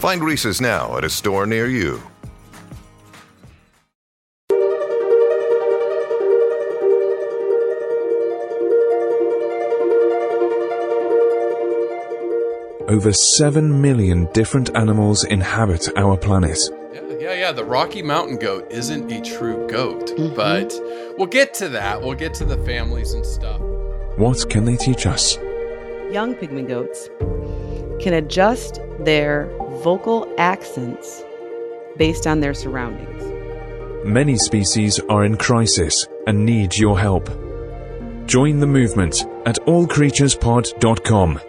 Find Reese's now at a store near you. Over 7 million different animals inhabit our planet. Yeah, yeah, yeah. The Rocky Mountain goat isn't a true goat, mm-hmm. but we'll get to that. We'll get to the families and stuff. What can they teach us? young pygmy goats can adjust their vocal accents based on their surroundings. Many species are in crisis and need your help. Join the movement at allcreaturespod.com.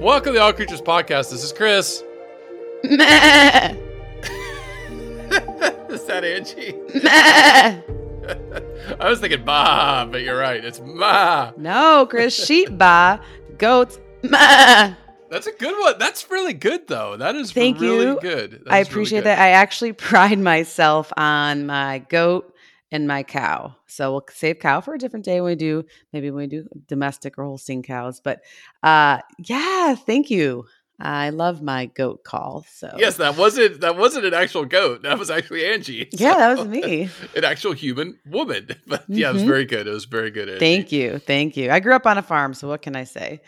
Welcome to the All Creatures Podcast. This is Chris. Meh, Is that Angie? I was thinking bah, but you're right. It's ma. no, Chris, sheep ba, goats. ma. That's a good one. That's really good, though. That is Thank really you. good. That I is really appreciate good. that. I actually pride myself on my goat and my cow. So we'll save cow for a different day when we do maybe when we do domestic or Holstein cows. But uh yeah, thank you. I love my goat call. So Yes, that wasn't that wasn't an actual goat. That was actually Angie. Yeah, that was me. an actual human woman. But yeah, it was Mhm. very good. It was very good. Angie. Thank you. Thank you. I grew up on a farm, so what can I say?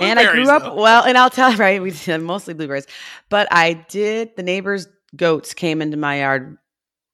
and I grew up though. well, and I'll tell right, we did mostly blueberries, but I did. The neighbors' goats came into my yard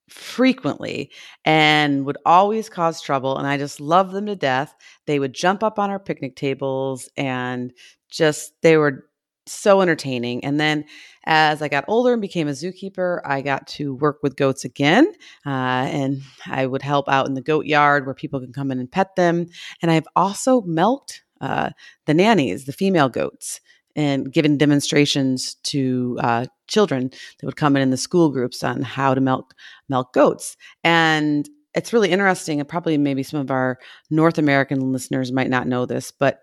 frequently and would always cause trouble, and I just loved them to death. They would jump up on our picnic tables, and just they were so entertaining. And then as I got older and became a zookeeper, I got to work with goats again, uh, and I would help out in the goat yard where people can come in and pet them. And I've also milked uh, the nannies, the female goats, and given demonstrations to uh, children that would come in in the school groups on how to milk milk goats. And it's really interesting, and probably maybe some of our North American listeners might not know this, but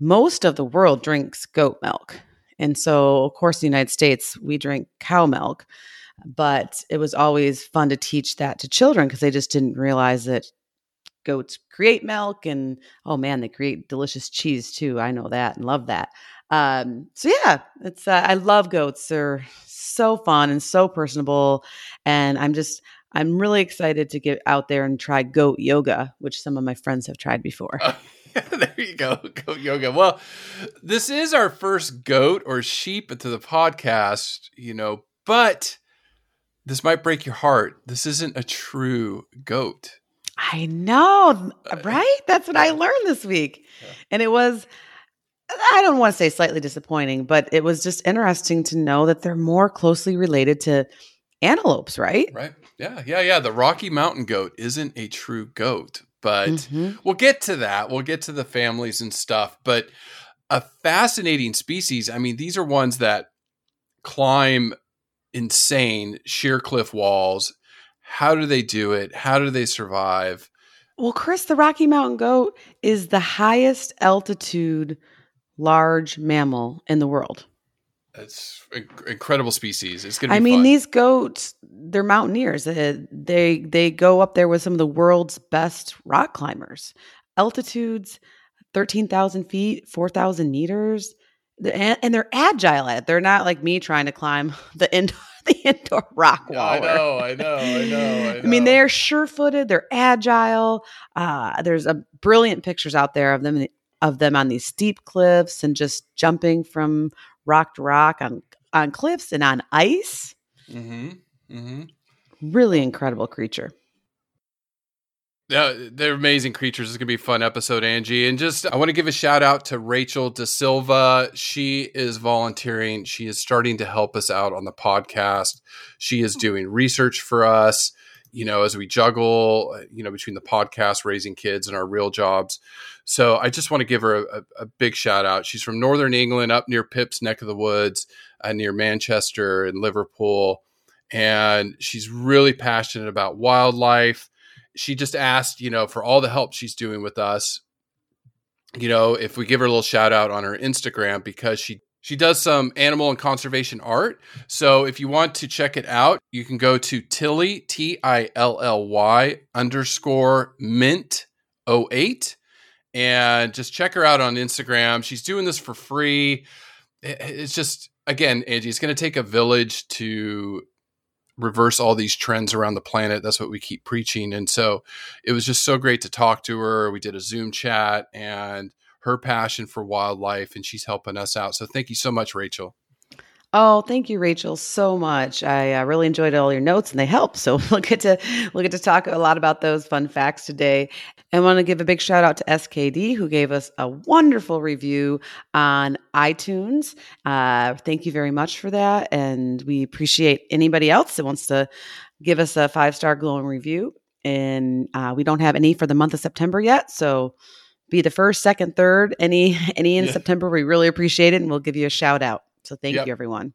most of the world drinks goat milk. And so, of course, in the United States, we drink cow milk. But it was always fun to teach that to children because they just didn't realize that goats create milk and oh man they create delicious cheese too i know that and love that um so yeah it's uh, i love goats they're so fun and so personable and i'm just i'm really excited to get out there and try goat yoga which some of my friends have tried before there you go. Goat yoga. Well, this is our first goat or sheep to the podcast, you know, but this might break your heart. This isn't a true goat. i know uh, right that's what i learned this week and it was i don't want to say slightly disappointing but it was just interesting to know that they're more closely related to antelopes right Right? Yeah, yeah, yeah. The Rocky Mountain goat isn't a true goat, but Mhm. we'll get to that. We'll get to the families and stuff. But a fascinating species. I mean, these are ones that climb insane sheer cliff walls. How do they do it? How do they survive? Well, Chris, the Rocky Mountain goat is the highest altitude large mammal in the world. It's inc- incredible species. It's gonna. Be I mean, fun. these goats, they're mountaineers. Uh, They they go up there with some of the world's best rock climbers. Altitudes, thirteen thousand feet, four thousand meters, and, they're agile at it. They're not like me trying to climb the indoor the indoor rock wall. I know, I know, I know. I, I mean, they're sure-footed. They're agile. Uh, there's a brilliant pictures out there of them of them on these steep cliffs and just jumping from rock to rock on on cliffs and on ice. Mm-hmm. Mm-hmm. Really incredible creature. Yeah, they're amazing creatures. It's gonna be a fun episode, Angie. And just I want to give a shout out to Rachel De Silva. She is volunteering. She is starting to help us out on the podcast. She is doing research for us. You know, as we juggle, uh, you know, between the podcast, raising kids, and our real jobs. So I just want to give her a, a, big shout out. She's from Northern England, up near Pip's neck of the woods, uh, near Manchester and Liverpool. And she's really passionate about wildlife. She just asked, you know, for all the help she's doing with us, you know, if we give her a little shout out on her Instagram because she she does some animal and conservation art. So if you want to check it out, you can go to Tilly, T I L L Y underscore mint 08 and just check her out on Instagram. She's doing this for free. It's just, again, Angie, it's going to take a village to reverse all these trends around the planet. That's what we keep preaching. And so it was just so great to talk to her. We did a Zoom chat and her passion for wildlife, and she's helping us out. So thank you so much, Rachel. Oh, thank you, Rachel, so much. I uh, really enjoyed all your notes, and they help. So we'll get to we'll get to talk a lot about those fun facts today. I want to give a big shout out to SKD who gave us a wonderful review on iTunes. Uh, thank you very much for that, and we appreciate anybody else that wants to give us a five star glowing review. And uh, we don't have any for the month of September yet, so be the first, second, third, any any in yeah. September. We really appreciate it, and we'll give you a shout out. So thank yep. you, everyone.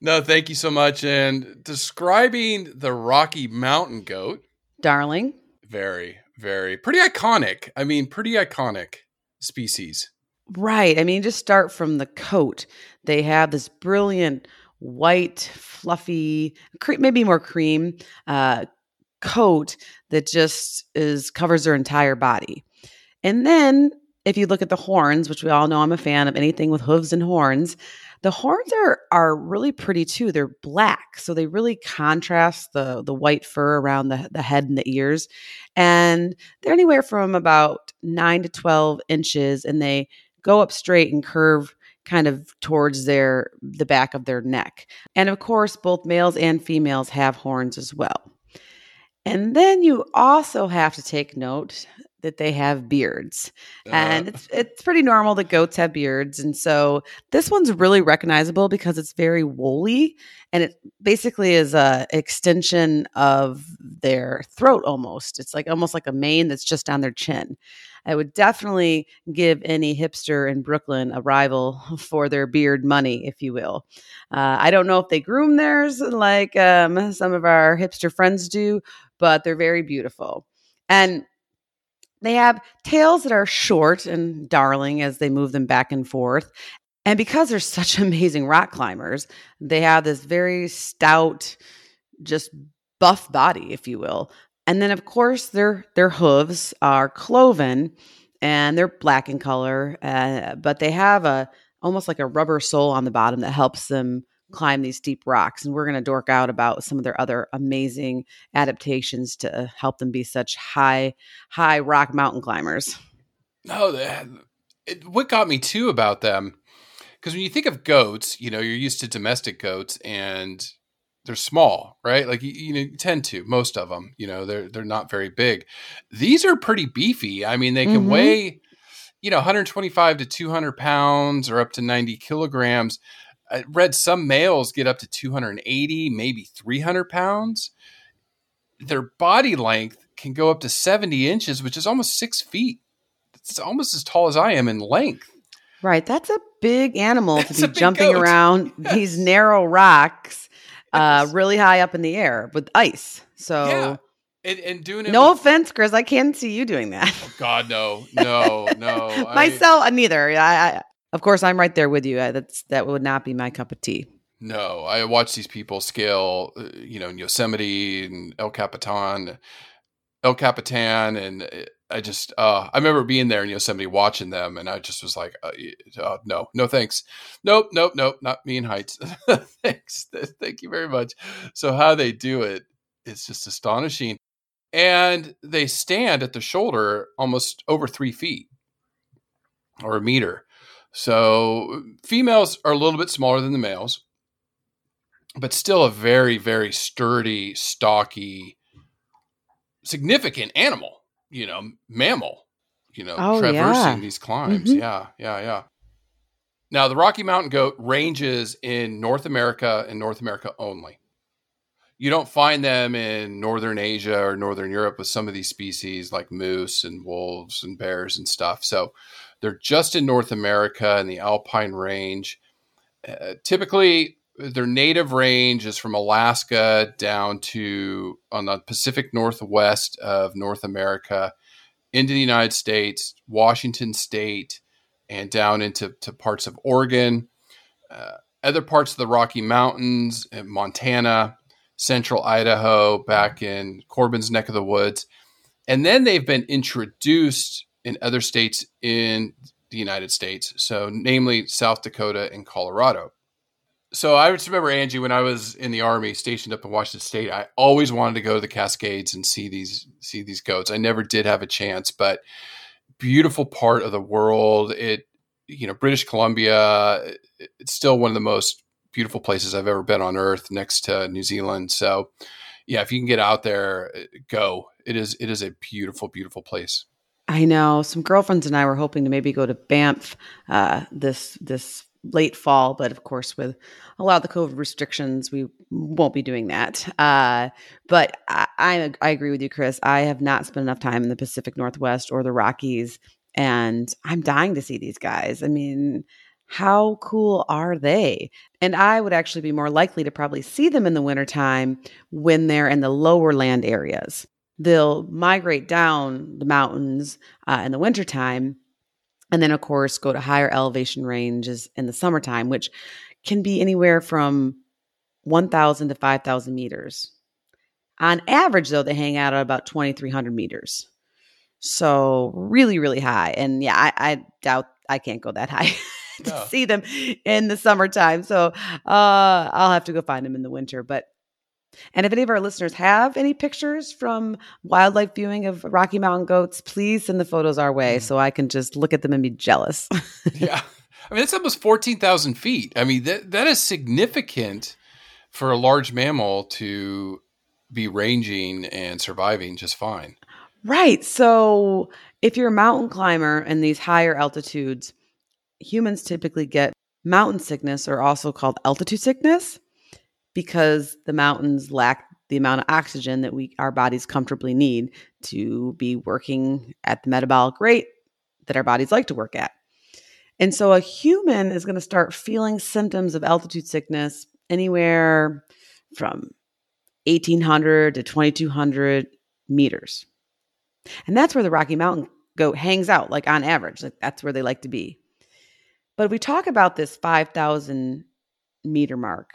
No, thank you so much. And describing the Rocky Mountain goat, darling, very, very pretty iconic. I mean, pretty iconic species. Right. I mean, just start from the coat. They have this brilliant white, fluffy, maybe more cream uh, coat that just is covers their entire body. And then if you look at the horns, which we all know I'm a fan of anything with hooves and horns, the horns are are really pretty too. They're black, so they really contrast the the white fur around the, the head and the ears. And they're anywhere from about nine to twelve inches, and they go up straight and curve kind of towards their the back of their neck. And of course, both males and females have horns as well. And then you also have to take note that they have beards. Uh, and it's it's pretty normal that goats have beards. And so this one's really recognizable because it's very woolly and it basically is a extension of their throat almost. It's like almost like a mane that's just on their chin. I would definitely give any hipster in Brooklyn a rival for their beard money, if you will. Uh, I don't know if they groom theirs like um, some of our hipster friends do, but they're very beautiful. And they have tails that are short and darling as they move them back and forth. And because they're such amazing rock climbers, they have this very stout, just buff body, if you will. And then, of course, their their hooves are cloven, and they're black in color, uh, but they have a almost like a rubber sole on the bottom that helps them climb these steep rocks. And we're going to dork out about some of their other amazing adaptations to help them be such high, high rock mountain climbers. No, that, it, what got me too about them, because when you think of goats, you know, you're used to domestic goats and they're small, right? Like you, you know, you tend to most of them, you know, they're they're not very big. These are pretty beefy. I mean, they can mm-hmm. weigh, you know, 125 to 200 pounds or up to 90 kilograms. I read some males get up to 280, maybe 300 pounds. Their body length can go up to 70 inches, which is almost six feet. It's almost as tall as I am in length. Right. That's a big animal That's to be jumping goat. around yes. these narrow rocks uh, really high up in the air with ice. So. Yeah. And, and, doing it. No with, offense, Chris. I can't see you doing that. Oh God, no, no, no. Myself, I, neither. I, of course, I'm right there with you. That's that would not be my cup of tea. No, I watch these people scale, uh, you know, in Yosemite and El Capitan, El Capitan, and uh, I just, uh, I remember being there in Yosemite watching them, and I just was like, uh, uh, no, no thanks, nope, nope, nope, not me in heights. thanks, thank you very much. So how they do it, it is just astonishing, and they stand at the shoulder almost over three feet or a meter so females are a little bit smaller than the males, but still a very, very sturdy, stocky, significant animal, you know, mammal, you know, oh, traversing yeah. these climbs. Mm-hmm. Yeah, yeah, yeah. Now, the Rocky Mountain goat ranges in North America and North America only. You don't find them in northern Asia or northern Europe with some of these species like moose and wolves and bears and stuff. So they're just in North America and the Alpine range. Uh, typically, their native range is from Alaska down to on the Pacific Northwest of North America into the United States, Washington State, and down into to parts of Oregon, uh, other parts of the Rocky Mountains, Montana, central Idaho, back in Corbin's neck of the woods. And then they've been introduced in other states in the United States, so namely South Dakota and Colorado. So I just remember Angie when I was in the army, stationed up in Washington State. I always wanted to go to the Cascades and see these see these goats. I never did have a chance, but beautiful part of the world. It you know British Columbia. It's still one of the most beautiful places I've ever been on earth next to New Zealand. So yeah, if you can get out there, go. It is it is a beautiful, beautiful place. I know. Some girlfriends and I were hoping to maybe go to Banff uh, this this late fall, but of course, with a lot of the COVID restrictions, we won't be doing that. Uh, but I, I, I agree with you, Chris. I have not spent enough time in the Pacific Northwest or the Rockies, and I'm dying to see these guys. I mean, how cool are they? And I would actually be more likely to probably see them in the wintertime when they're in the lower land areas. They'll migrate down the mountains uh, in the wintertime and then, of course, go to higher elevation ranges in the summertime, which can be anywhere from 1,000 to 5,000 meters. On average, though, they hang out at about 2,300 meters. So, really, really high. And yeah, I, I doubt I can't go that high. to no. see them in the summertime. So uh, I'll have to go find them in the winter. But and if any of our listeners have any pictures from wildlife viewing of Rocky Mountain goats, please send the photos our way mm. so I can just look at them and be jealous. yeah. I mean, it's almost 14,000 feet. I mean, that, that is significant for a large mammal to be ranging and surviving just fine. Right. So if you're a mountain climber in these higher altitudes, humans typically get mountain sickness, or also called altitude sickness, because the mountains lack the amount of oxygen that we our bodies comfortably need to be working at the metabolic rate that our bodies like to work at. And so a human is going to start feeling symptoms of altitude sickness anywhere from 1800 to 2200 meters. And that's where the Rocky Mountain goat hangs out like on average, like that's where they like to be. But if we talk about this 5,000 meter mark,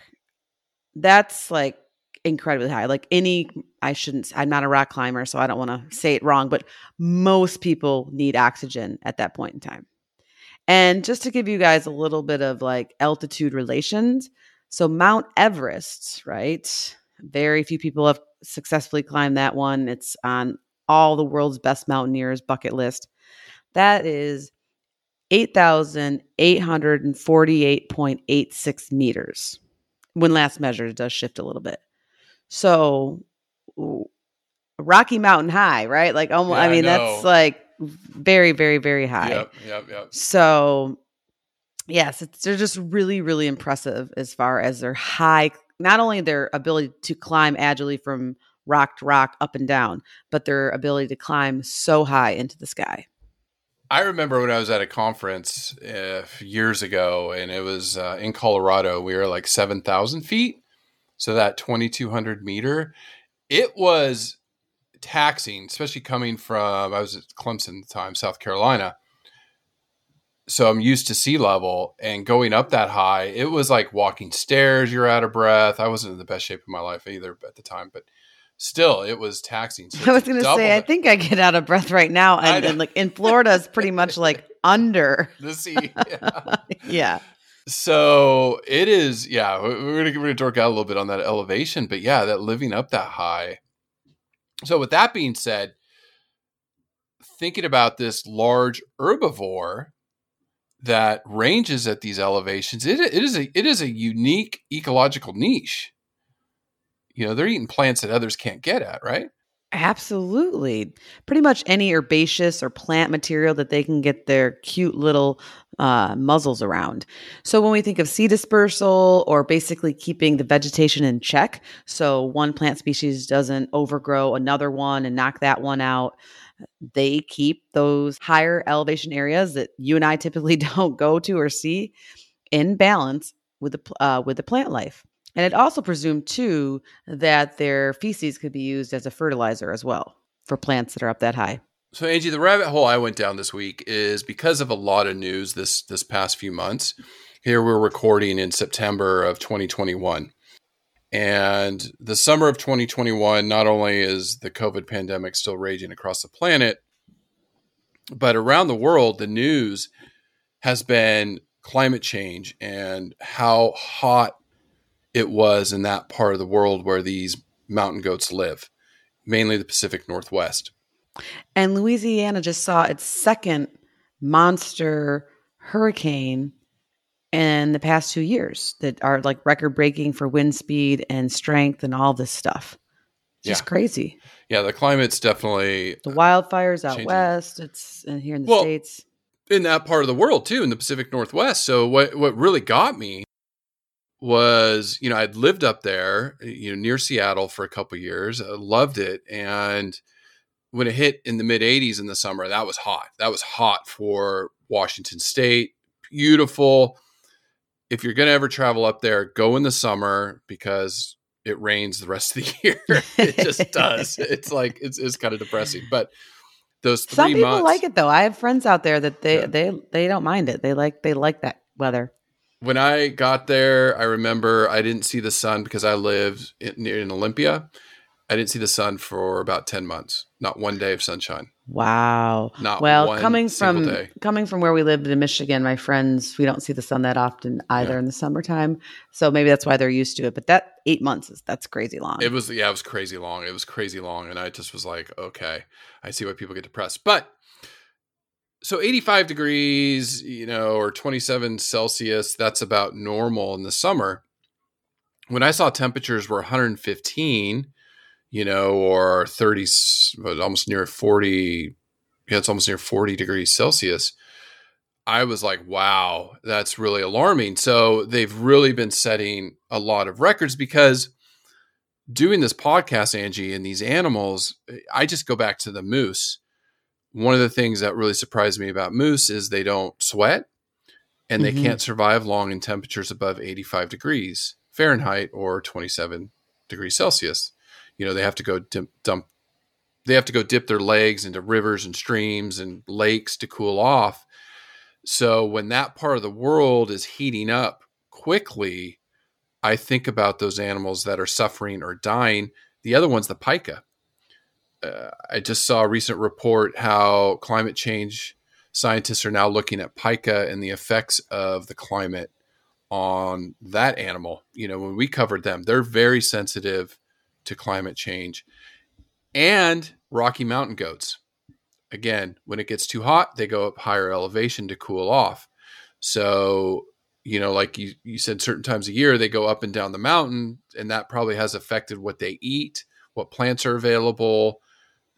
that's like incredibly high. Like any, I shouldn't, I'm not a rock climber, so I don't want to mm-hmm. say it wrong, but most people need oxygen at that point in time. And just to give you guys a little bit of like altitude relations, so Mount Everest, right? Very few people have successfully climbed that one. It's on all the world's best mountaineers bucket list. That is 8,848.86 meters. When last measured, it does shift a little bit. So, Rocky Mountain High, right? Like, almost, yeah, I mean, I that's like very, very, very high. Yep, yep, yep. So, yes, they're just really, really impressive as far as their high, not only their ability to climb agilely from rock to rock, up and down, but their ability to climb so high into the sky. I remember when I was at a conference uh, years ago, and it was uh, in Colorado. We were like seven thousand feet, so that twenty two hundred meter. It was taxing, especially coming from I was at Clemson at the time, South Carolina. So I'm used to sea level and going up that high. It was like walking stairs. You're out of breath. I wasn't in the best shape of my life either at the time, but still it was taxing. So I was going to say, I think I get out of breath right now, and, and like in Florida is pretty much like under the sea. Yeah. yeah. So it is, yeah. We're gonna we're gonna dork out a little bit on that elevation, but yeah, that living up that high. So with that being said, thinking about this large herbivore that ranges at these elevations, it, it is a it is a unique ecological niche you know, they're eating plants that others can't get at, right? Absolutely. Pretty much any herbaceous or plant material that they can get their cute little uh, muzzles around. So when we think of seed dispersal or basically keeping the vegetation in check, so one plant species doesn't overgrow another one and knock that one out, they keep those higher elevation areas that you and I typically don't go to or see in balance with the uh, with the plant life. And it also presumed too that their feces could be used as a fertilizer as well for plants that are up that high. So Angie, the rabbit hole I went down this week is because of a lot of news this this past few months. Here we're recording in September of 2021. And the summer of 2021, not only is the COVID pandemic still raging across the planet, but around the world, the news has been climate change and how hot it was in that part of the world where these mountain goats live, mainly the Pacific Northwest. And Louisiana just saw its second monster hurricane in the past two years that are like record breaking for wind speed and strength and all this stuff. It's just crazy. Yeah, the climate's definitely The wildfires out Changing. west, it's and here in the Well, states. in that part of the world too, in the Pacific Northwest. So what what really got me was, you know, I'd lived up there, you know, near Seattle for a couple years. I loved it, and when it hit in the mid 80s in the summer, that was hot. That was hot for Washington State. Beautiful. If you're going to ever travel up there, go in the summer because it rains the rest of the year. it just does. It's like it's it's kind of depressing, but those three Some people months, like it though. I have friends out there that they Yeah. they they don't mind it. They like they like that weather. When I got there, I remember I didn't see the sun because I lived in, near in Olympia. I didn't see the sun for about ten months. Not one day of sunshine. Wow. Not well, coming from day. coming from where we lived in Michigan, my friends, we don't see the sun that often either Yeah. in the summertime. So maybe that's why they're used to it. But that eight months is that's crazy long. It was yeah, it was crazy long. It was crazy long, and I just was like, okay, I see why people get depressed. But so 85 degrees, you know, or 27 Celsius, that's about normal in the summer. When I saw temperatures were 115, you know, or 30, almost near 40, yeah, it's almost near 40 degrees Celsius. I was like, wow, that's really alarming. So they've really been setting a lot of records because doing this podcast, Angie, and these animals, I just go back to the moose. One of the things that really surprised me about moose is they don't sweat and they Mhm. can't survive long in temperatures above 85 degrees Fahrenheit or 27 degrees Celsius. You know, they have to go dump, dump they have to go dip their legs into rivers and streams and lakes to cool off. So when that part of the world is heating up quickly, I think about those animals that are suffering or dying. The other one's the pika. Uh, I just saw a recent report how climate change scientists are now looking at pika and the effects of the climate on that animal. You know, when we covered them, they're very sensitive to climate change and Rocky Mountain goats. Again, when it gets too hot, they go up higher elevation to cool off. So, you know, like you, you said, certain times a year they go up and down the mountain, and that probably has affected what they eat, what plants are available.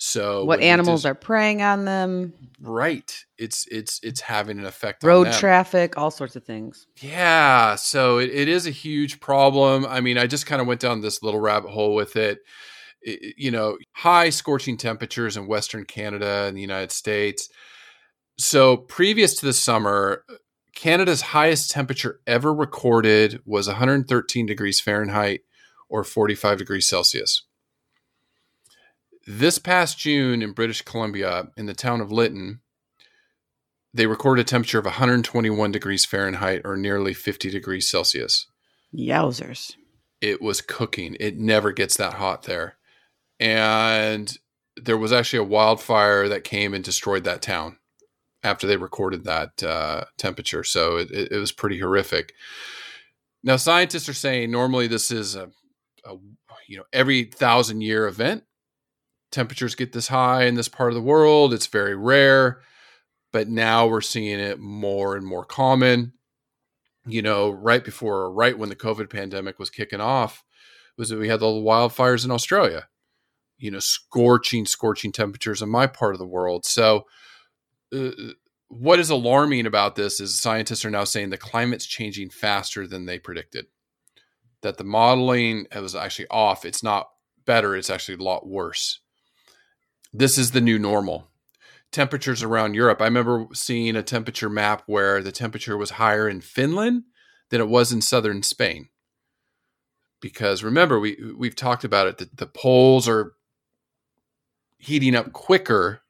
So, what animals are preying on them, right? It's it's it's having an effect on road traffic, all sorts of things. Yeah, so it, it is a huge problem. I mean, I just kind of went down this little rabbit hole with it. I- You know, high scorching temperatures in Western Canada and the United States. So, previous to the summer, Canada's highest temperature ever recorded was 113 degrees Fahrenheit or 45 degrees Celsius. This past June in British Columbia, in the town of Lytton, they recorded a temperature of 121 degrees Fahrenheit or nearly 50 degrees Celsius. Yowzers. It was cooking. It never gets that hot there. And there was actually a wildfire that came and destroyed that town after they recorded that uh, temperature. So it, it, was pretty horrific. Now, scientists are saying normally this is a, a you know every thousand year event. Temperatures get this high in this part of the world. It's very rare but now we're seeing it more and more common. You know, right before, right when the COVID pandemic was kicking off, was that we had the wildfires in Australia. You know, scorching, scorching temperatures in my part of the world. So, uh, what is alarming about this is scientists are now saying the climate's changing faster than they predicted. That the modeling was actually off. It's not better, it's actually a lot worse. This is the new normal. Temperatures around Europe. I remember seeing a temperature map where the temperature was higher in Finland than it was in southern Spain. Because remember, we we've talked about it, that the poles are heating up quicker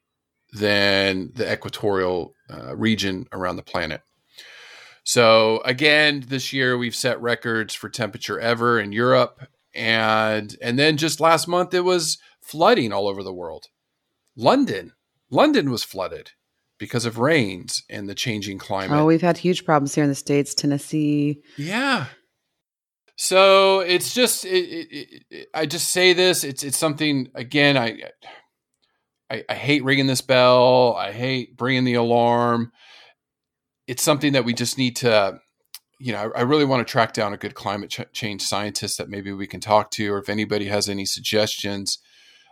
than the equatorial uh, region around the planet. So again, this year we've set records for temperature ever in Europe, and and then just last month it was flooding all over the world. London, London was flooded because of rains and the changing climate. Oh, we've had huge problems here in the states, Tennessee. Yeah. So it's just it, it, it, I just say this. It's it's something again. I I, I hate ringing this bell. I hate bringing the alarm. It's something that we just need to, you know, I, really want to track down a good climate ch- change scientist that maybe we can talk to, or if anybody has any suggestions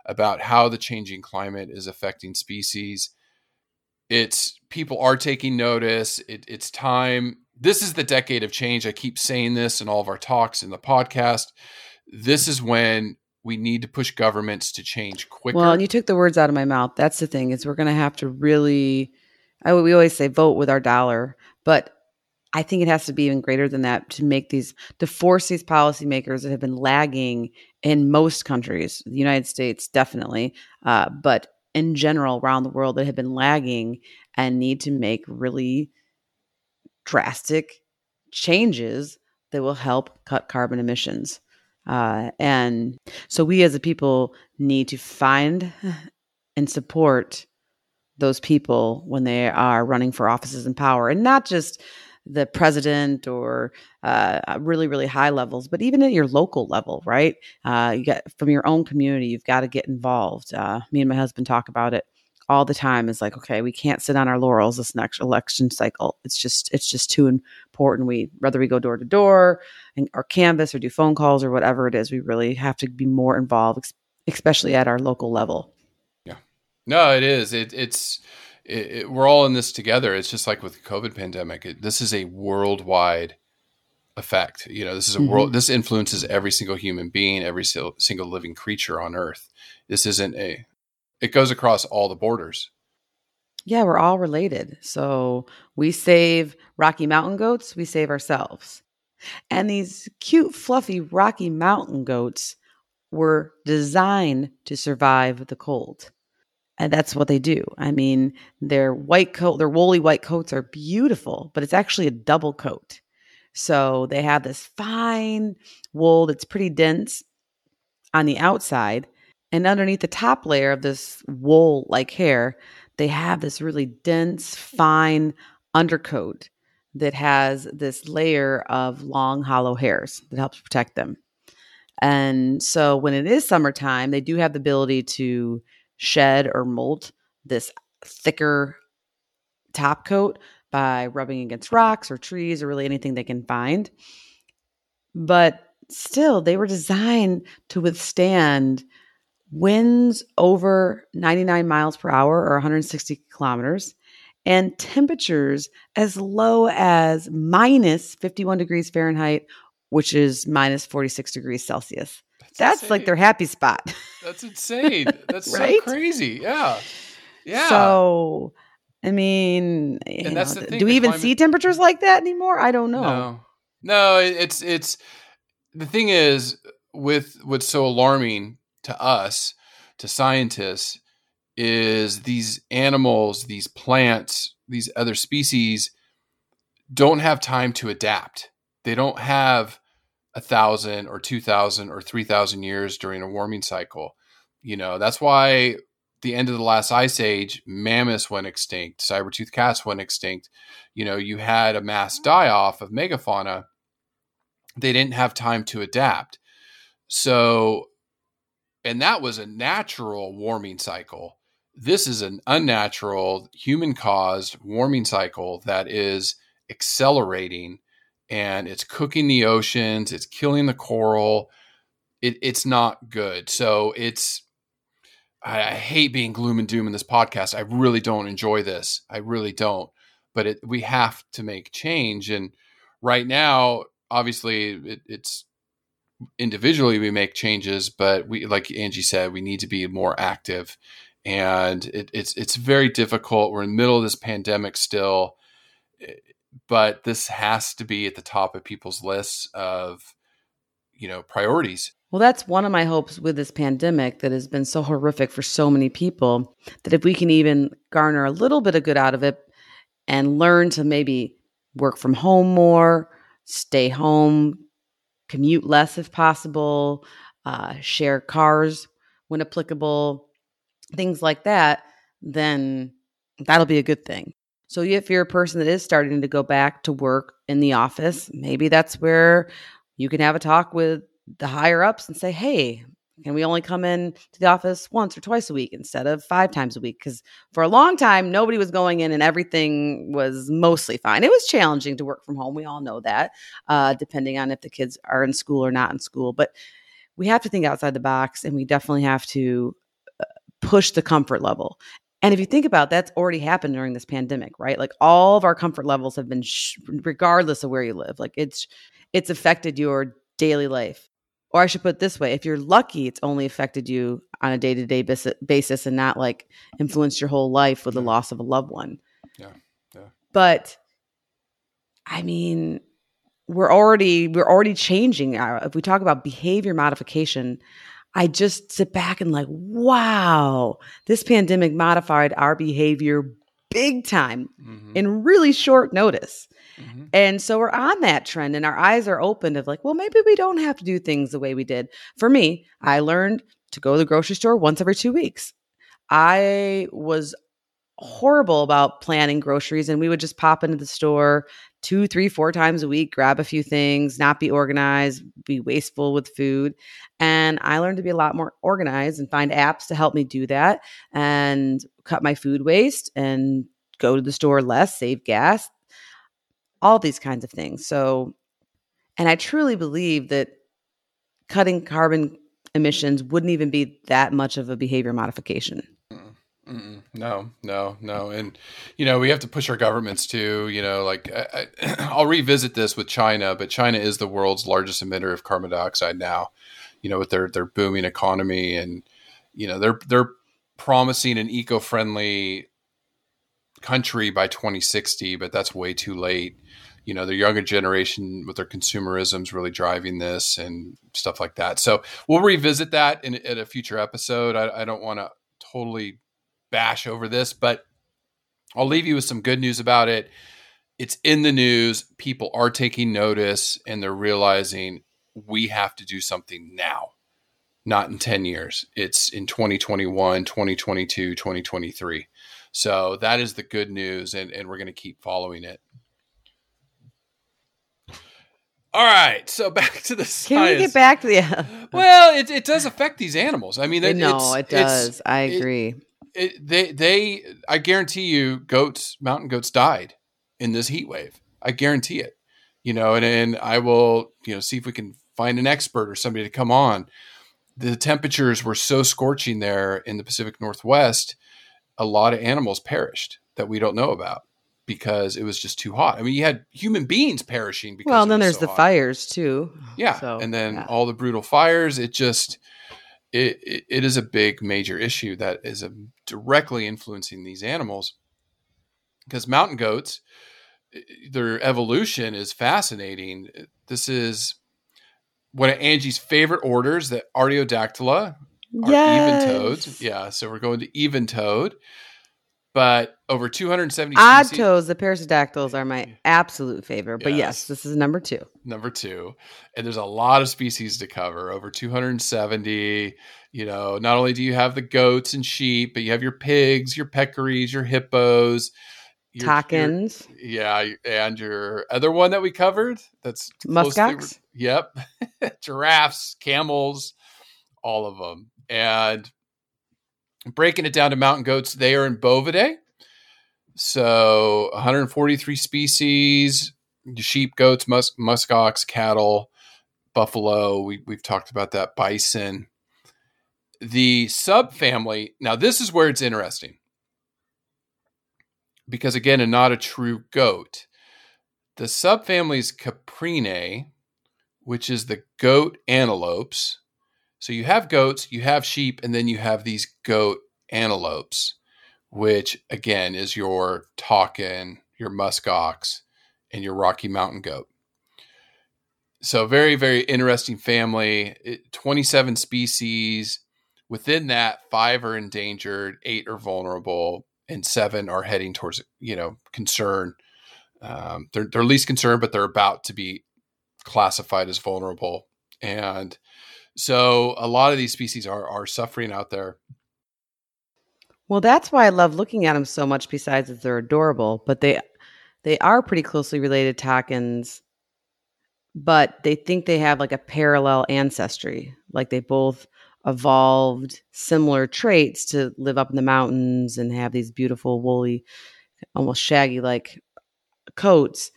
about how the changing climate is affecting species. It's people are taking notice. It, it's time. This is the decade of change. I keep saying this in all of our talks in the podcast. This is when we need to push governments to change quicker. Well, and you took the words out of my mouth. That's the thing is we're going to have to really. I, we always say vote with our dollar, but I think it has to be even greater than that to make these to force these policymakers that have been lagging in most countries, the United States definitely, uh, but in general around the world that have been lagging and need to make really drastic changes that will help cut carbon emissions. Uh, and so we as a people need to find and support those people when they are running for offices in power and not just the president or uh, really really high levels but even at your local level right? Uh, you got from your own community you've got to get involved. Uh, me and my husband talk about it all the time. Is like okay we can't sit on our laurels this next election cycle. It's just it's just too important. We whether we go door to door and or canvas or do phone calls or whatever it is we really have to be more involved especially at our local level. Yeah. No it is. It, it's it, it, we're all in this together it's just like with the covid pandemic it, this is a worldwide effect you know this is a mm-hmm. world this influences every single human being every single living creature on earth this isn't a it goes across all the borders. Yeah, we're all related. So we save Rocky Mountain goats, we save ourselves. And these cute, fluffy Rocky Mountain goats were designed to survive the cold. And that's what they do. I mean, their white coat, their woolly white coats are beautiful, but it's actually a double coat. So they have this fine wool that's pretty dense on the outside and underneath the top layer of this wool like hair, they have this really dense, fine undercoat that has this layer of long, hollow hairs that helps protect them. And so when it is summertime, they do have the ability to shed or molt this thicker top coat by rubbing against rocks or trees or really anything they can find. But still, they were designed to withstand winds over 99 miles per hour or 160 kilometers, and temperatures as low as minus 51 degrees Fahrenheit, which is minus 46 degrees Celsius. That's, That's like their happy spot. That's insane. That's right? so crazy. Yeah. Yeah. So, I mean, and that's know, thing, do we even climate... see temperatures like that anymore? I don't know. No. No, it's it's the thing is with what's so alarming to us, to scientists, is these animals, these plants, these other species don't have time to adapt. They don't have a thousand or two thousand or three thousand years during a warming cycle. You know, that's why the end of the last ice age, mammoths went extinct, saber-toothed cats went extinct. You know, you had a mass mm. die off of megafauna. They didn't have time to adapt. So and that was a natural warming cycle. This is an unnatural, human caused warming cycle that is accelerating and it's cooking the oceans, it's killing the coral. It, it's not good. So it's, I, I hate being gloom and doom in this podcast. I really don't enjoy this. I really don't. but it, we have to make change. And right now, obviously, it, it's individually we make changes, but we, like Angie said, we need to be more active. And it, it's it's very difficult. We're in the middle of this pandemic still, but this has to be at the top of people's lists of you know priorities well, that's one of my hopes with this pandemic that has been so horrific for so many people that if we can even garner a little bit of good out of it and learn to maybe work from home more, stay home, commute less if possible, uh, share cars when applicable, things like that, then that'll be a good thing. So if you're a person that is starting to go back to work in the office, maybe that's where you can have a talk with the higher ups and say, hey, can we only come in to the office once or twice a week instead of five times a week? Because for a long time, nobody was going in and everything was mostly fine. It was challenging to work from home. We all know that, uh, depending on if the kids are in school or not in school. But we have to think outside the box and we definitely have to uh, push the comfort level. And if you think about it, that's already happened during this pandemic, right? Like all of our comfort levels have been, sh- regardless of where you live, like it's it's affected your daily life or I should put it this way if you're lucky, it's only affected you on a day to day basis and not like influenced your whole life with the loss of a loved one. Yeah. Yeah. But I mean, we're already we're already changing. Uh, if we talk about behavior modification, I just sit back and like, wow, this pandemic modified our behavior big time mm-hmm. in really short notice. Mm-hmm. And so we're on that trend and our eyes are open of like, well, maybe we don't have to do things the way we did. For me, I learned to go to the grocery store once every two weeks. I was horrible about planning groceries and we would just pop into the store two, three, four times a week, grab a few things, not be organized, be wasteful with food. And I learned to be a lot more organized and find apps to help me do that and cut my food waste and go to the store less, save gas, all these kinds of things. So, and I truly believe that cutting carbon emissions wouldn't even be that much of a behavior modification. Mm-mm. No, no, no, and you know we have to push our governments to you know like I, will revisit this with China, but China is the world's largest emitter of carbon dioxide now. You know with their their booming economy and you know they're they're promising an eco-friendly country by 2060, but that's way too late. You know, the younger generation with their consumerism is really driving this and stuff like that. So we'll revisit that in, in a future episode. I, I don't want to totally bash over this, but I'll leave you with some good news about it. It's in the news. People are taking notice and they're realizing we have to do something now, not in 10 years. It's in 2021, 2022, 2023. So that is the good news, and, and we're going to keep following it. All right, so back to the science. Can we get back to the? well, it, it does affect these animals. I mean, it, no, it does. I agree. It, they they I guarantee you, goats, mountain goats died in this heat wave. I guarantee it. You know, and and I will you know see if we can find an expert or somebody to come on. The temperatures were so scorching there in the Pacific Northwest a lot of animals perished that we don't know about because it was just too hot. I mean, you had human beings perishing because well, then there's so the hot. fires too. Yeah, so, and then yeah. all the brutal fires. It just it, it, it is a big major issue that is a, directly influencing these animals because mountain goats eh, their evolution is fascinating this is one of angie's favorite orders the artiodactyla are yes. even toads. Yeah, so we're going to even toad. But over 270 odd species. toads, the perissodactyls are my absolute favorite. But yes. yes, this is number two. Number two, and there's a lot of species to cover. Over 270. You know, not only do you have the goats and sheep, but you have your pigs, your peccaries, your hippos, your, Takins. Your, yeah, and your other one that we covered. That's muskox. Yep, giraffes, camels, all of them. And breaking it down to mountain goats, they are in Bovidae. So 143 species, sheep, goats, mus- muskox, cattle, buffalo. We, we've talked about that, bison. The subfamily, now this is where it's interesting. Because again, and not a true goat. The subfamily is Caprinae, which is the goat antelopes. So you have goats, you have sheep, and then you have these goat antelopes, which again is your takin, your musk ox, and your Rocky Mountain goat. So very, very interesting family. It, 27 species. Within that, five are endangered, eight are vulnerable, and seven are heading towards, you know, concern. Um, they're, they're least concerned, but they're about to be classified as vulnerable. And so a lot of these species are, are suffering out there. Well, that's why I love looking at them so much. Besides that they're adorable, but they they are pretty closely related takins, but they think they have like a parallel ancestry. Like they both evolved similar traits to live up in the mountains and have these beautiful woolly, almost shaggy like coats.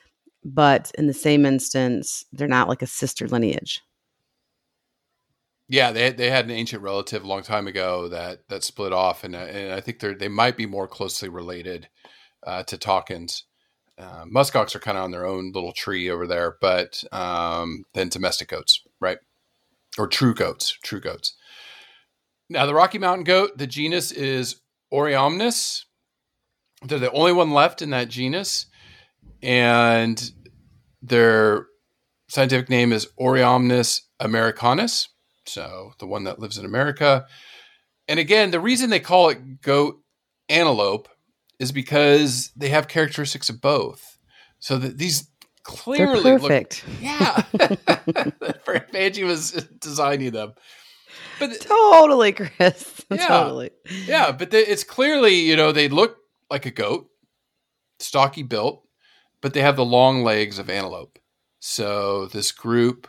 But in the same instance, they're not like a sister lineage. Yeah, they they had an ancient relative a long time ago that that split off, and uh, and I think they're they might be more closely related uh, to Takins. Uh, muskox are kind of on their own little tree over there, but um, then domestic goats, right? Or true goats, true goats. Now, the Rocky Mountain goat, the genus is Oreamnos. They're the only one left in that genus, and their scientific name is Oreamnos americanus. So the one that lives in America. And again, the reason they call it goat antelope is because they have characteristics of both. So that these clearly They're perfect. Look, yeah. Angie was designing them. But totally, Chris. Yeah, totally. Yeah, but they, it's clearly, you know, they look like a goat, stocky built, but they have the long legs of antelope. So this group,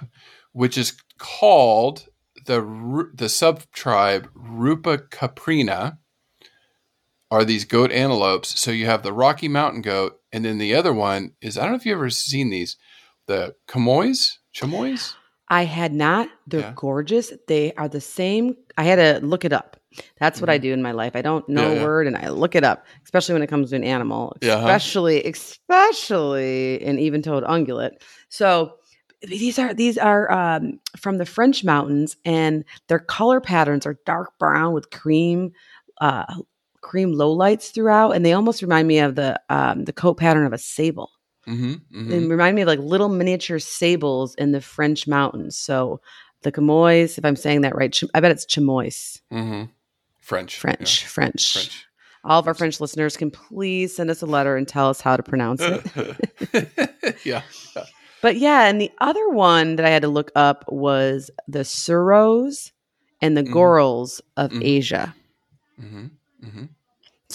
which is called the the sub subtribe Rupicaprina, are these goat antelopes. So you have the Rocky Mountain goat, and then the other one is I don't know if you've ever seen these, the chamois, chamois. I had not. They're yeah. gorgeous. They are the same. I had to look it up. That's what mm-hmm. I do in my life. I don't know yeah, a word and I look it up, especially when it comes to an animal, especially yeah, huh? especially an even-toed ungulate. So these are these are um, from the French mountains, and their color patterns are dark brown with cream uh, cream lowlights throughout, and they almost remind me of the um, the coat pattern of a sable. Mm-hmm, mm-hmm. They remind me of like little miniature sables in the French mountains. So the chamois, if I'm saying that right, I bet it's chamois. Mm-hmm. French, French, yeah. French. French. All of our French listeners can please send us a letter and tell us how to pronounce it. yeah. yeah. But yeah, and the other one that I had to look up was the Serows and the mm-hmm. Gorals of mm-hmm. Asia. Mm-hmm. mm-hmm.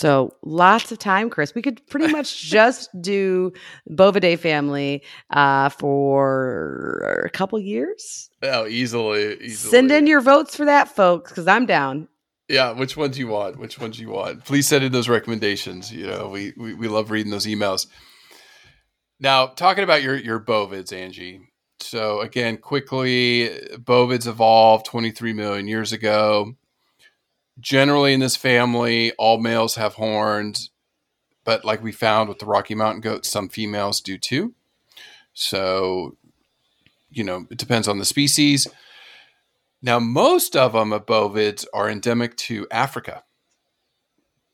So lots of time, Chris. We could pretty much just do Bovidae family uh, for a couple years. Oh, easily, easily. Send in your votes for that, folks, because I'm down. Yeah, which ones you want? Which ones you want? Please send in those recommendations. You know, we we, we love reading those emails. Now, talking about your your bovids, Angie. So again, quickly, bovids evolved 23 million years ago. Generally, in this family, all males have horns, but like we found with the Rocky Mountain goats, some females do too. So, you know, it depends on the species. Now, most of them of bovids are endemic to Africa.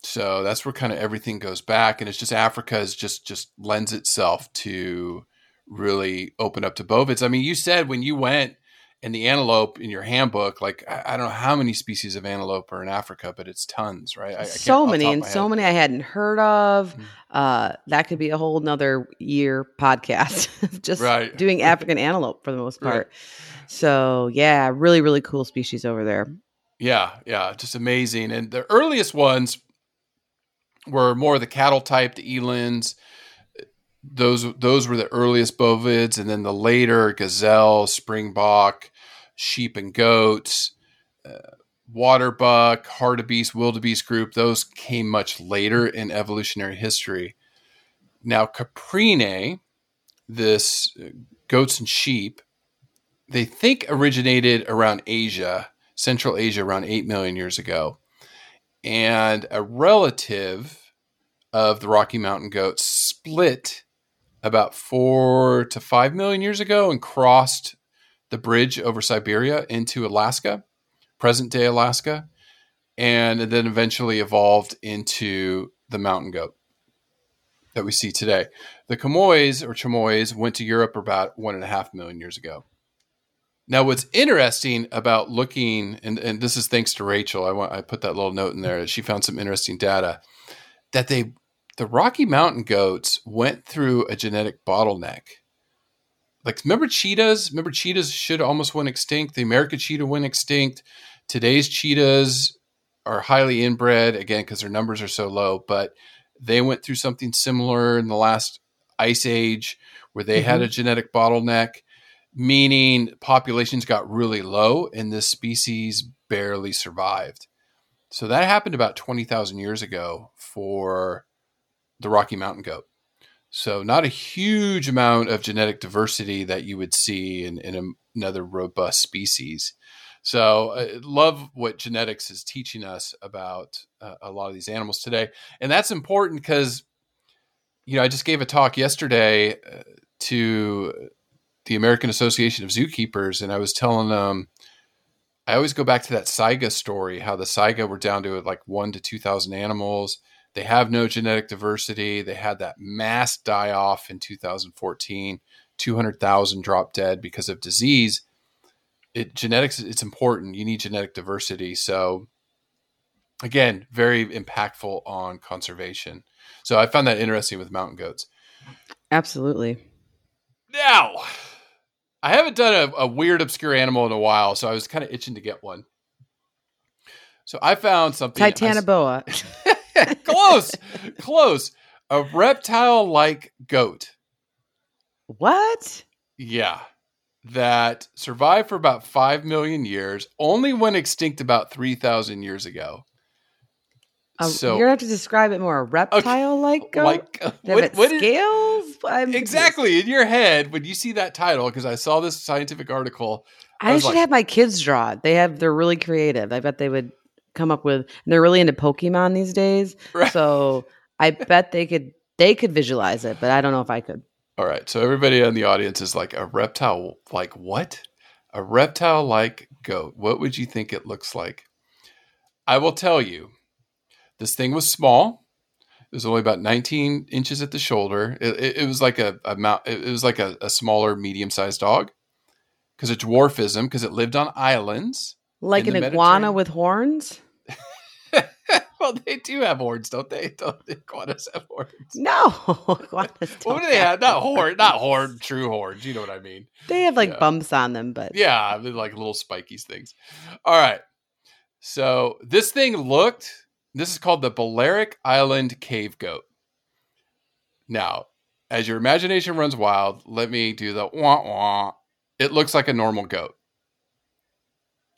So that's where kind of everything goes back, and it's just Africa is just just lends itself to really open up to bovids. I mean, you said when you went in the antelope in your handbook, like I, I don't know how many species of antelope are in Africa, but it's tons, right? I, so many, and so many I hadn't heard of. Mm-hmm. Uh, that could be a whole nother year podcast, just right. doing African antelope for the most part. Right. So yeah, really, really cool species over there. Yeah, yeah, just amazing. And the earliest ones were more of the cattle type, the elands. Those those were the earliest bovids, and then the later gazelle, springbok, sheep and goats, uh, waterbuck, hartebeest, wildebeest group. Those came much later in evolutionary history. Now caprinae, this uh, goats and sheep, they think originated around Asia, Central Asia, around eight million years ago and a relative of the Rocky Mountain goats split about four to five million years ago and crossed the bridge over Siberia into Alaska, present day Alaska, and then eventually evolved into the mountain goat that we see today. The Chamois or Chamois went to Europe about one and a half million years ago. Now, what's interesting about looking, and, and this is thanks to Rachel, I want I put that little note in there. She found some interesting data that they, the Rocky Mountain goats, went through a genetic bottleneck. Like, remember cheetahs? Remember cheetahs should almost went extinct. The American cheetah went extinct. Today's cheetahs are highly inbred again because their numbers are so low, but they went through something similar in the last ice age where they mm-hmm. had a genetic bottleneck, meaning populations got really low and this species barely survived. So that happened about 20,000 years ago for the Rocky Mountain goat. So not a huge amount of genetic diversity that you would see in, in another robust species. So I uh, love what genetics is teaching us about uh, a lot of these animals today, and that's important because you know I just gave a talk yesterday uh, to the American Association of Zookeepers, and I was telling them I always go back to that Saiga story, how the Saiga were down to like one to two thousand animals. They have no genetic diversity. They had that mass die off in 2014. 200,000 dropped dead because of disease it genetics it's important. You need genetic diversity. So again, very impactful on conservation. So I found that interesting with mountain goats. Absolutely. Now, I haven't done a, a weird, obscure animal in a while, so I was kind of itching to get one. So I found something. Titanoboa. Close, close. A reptile-like goat. What? Yeah that survived for about 5 million years, only went extinct about 3,000 years ago. Uh, so you're gonna have to describe it more. A reptile like goat? Like, uh, what, what scales? Is, exactly in your head when you see that title, because I saw this scientific article. I, I should like, have my kids draw it. They have they're really creative. I bet they would come up with. And they're really into Pokemon these days, right. so I bet they could they could visualize it, but I don't know if I could. All right. So everybody in the audience is like a reptile, like what? A reptile like goat. What would you think it looks like? I will tell you, this thing was small. It was only about 19 inches at the shoulder. It, it, it was like a, a mount, it was like a, a smaller, medium sized dog because it's dwarfism because it lived on islands. Like an iguana with horns? Well, they do have horns, don't they? Don't the iguanas have horns? No, iguanas What do they have? Not horn, not horn, true horns. You know what I mean? They have like yeah. bumps on them, but yeah, they're like little spiky things. All right. So this thing looked. This is called the Balearic Island cave goat. Now, as your imagination runs wild, let me do the wah wah. It looks like a normal goat.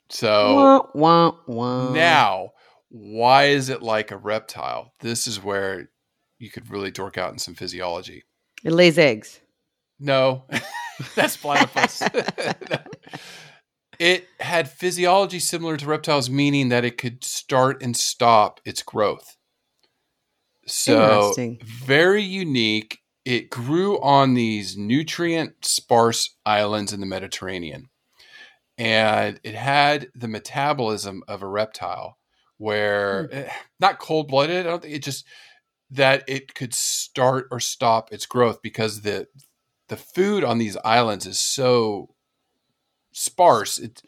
So wah, wah, wah. now why is it like a reptile? This is where you could really dork out in some physiology. It lays eggs. No, that's platypus. no. It had physiology similar to reptiles, meaning that it could start and stop its growth. So very unique. It grew on these nutrient sparse islands in the Mediterranean. And it had the metabolism of a reptile where mm. not cold blooded. I don't think it just that it could start or stop its growth because the the food on these islands is so sparse. It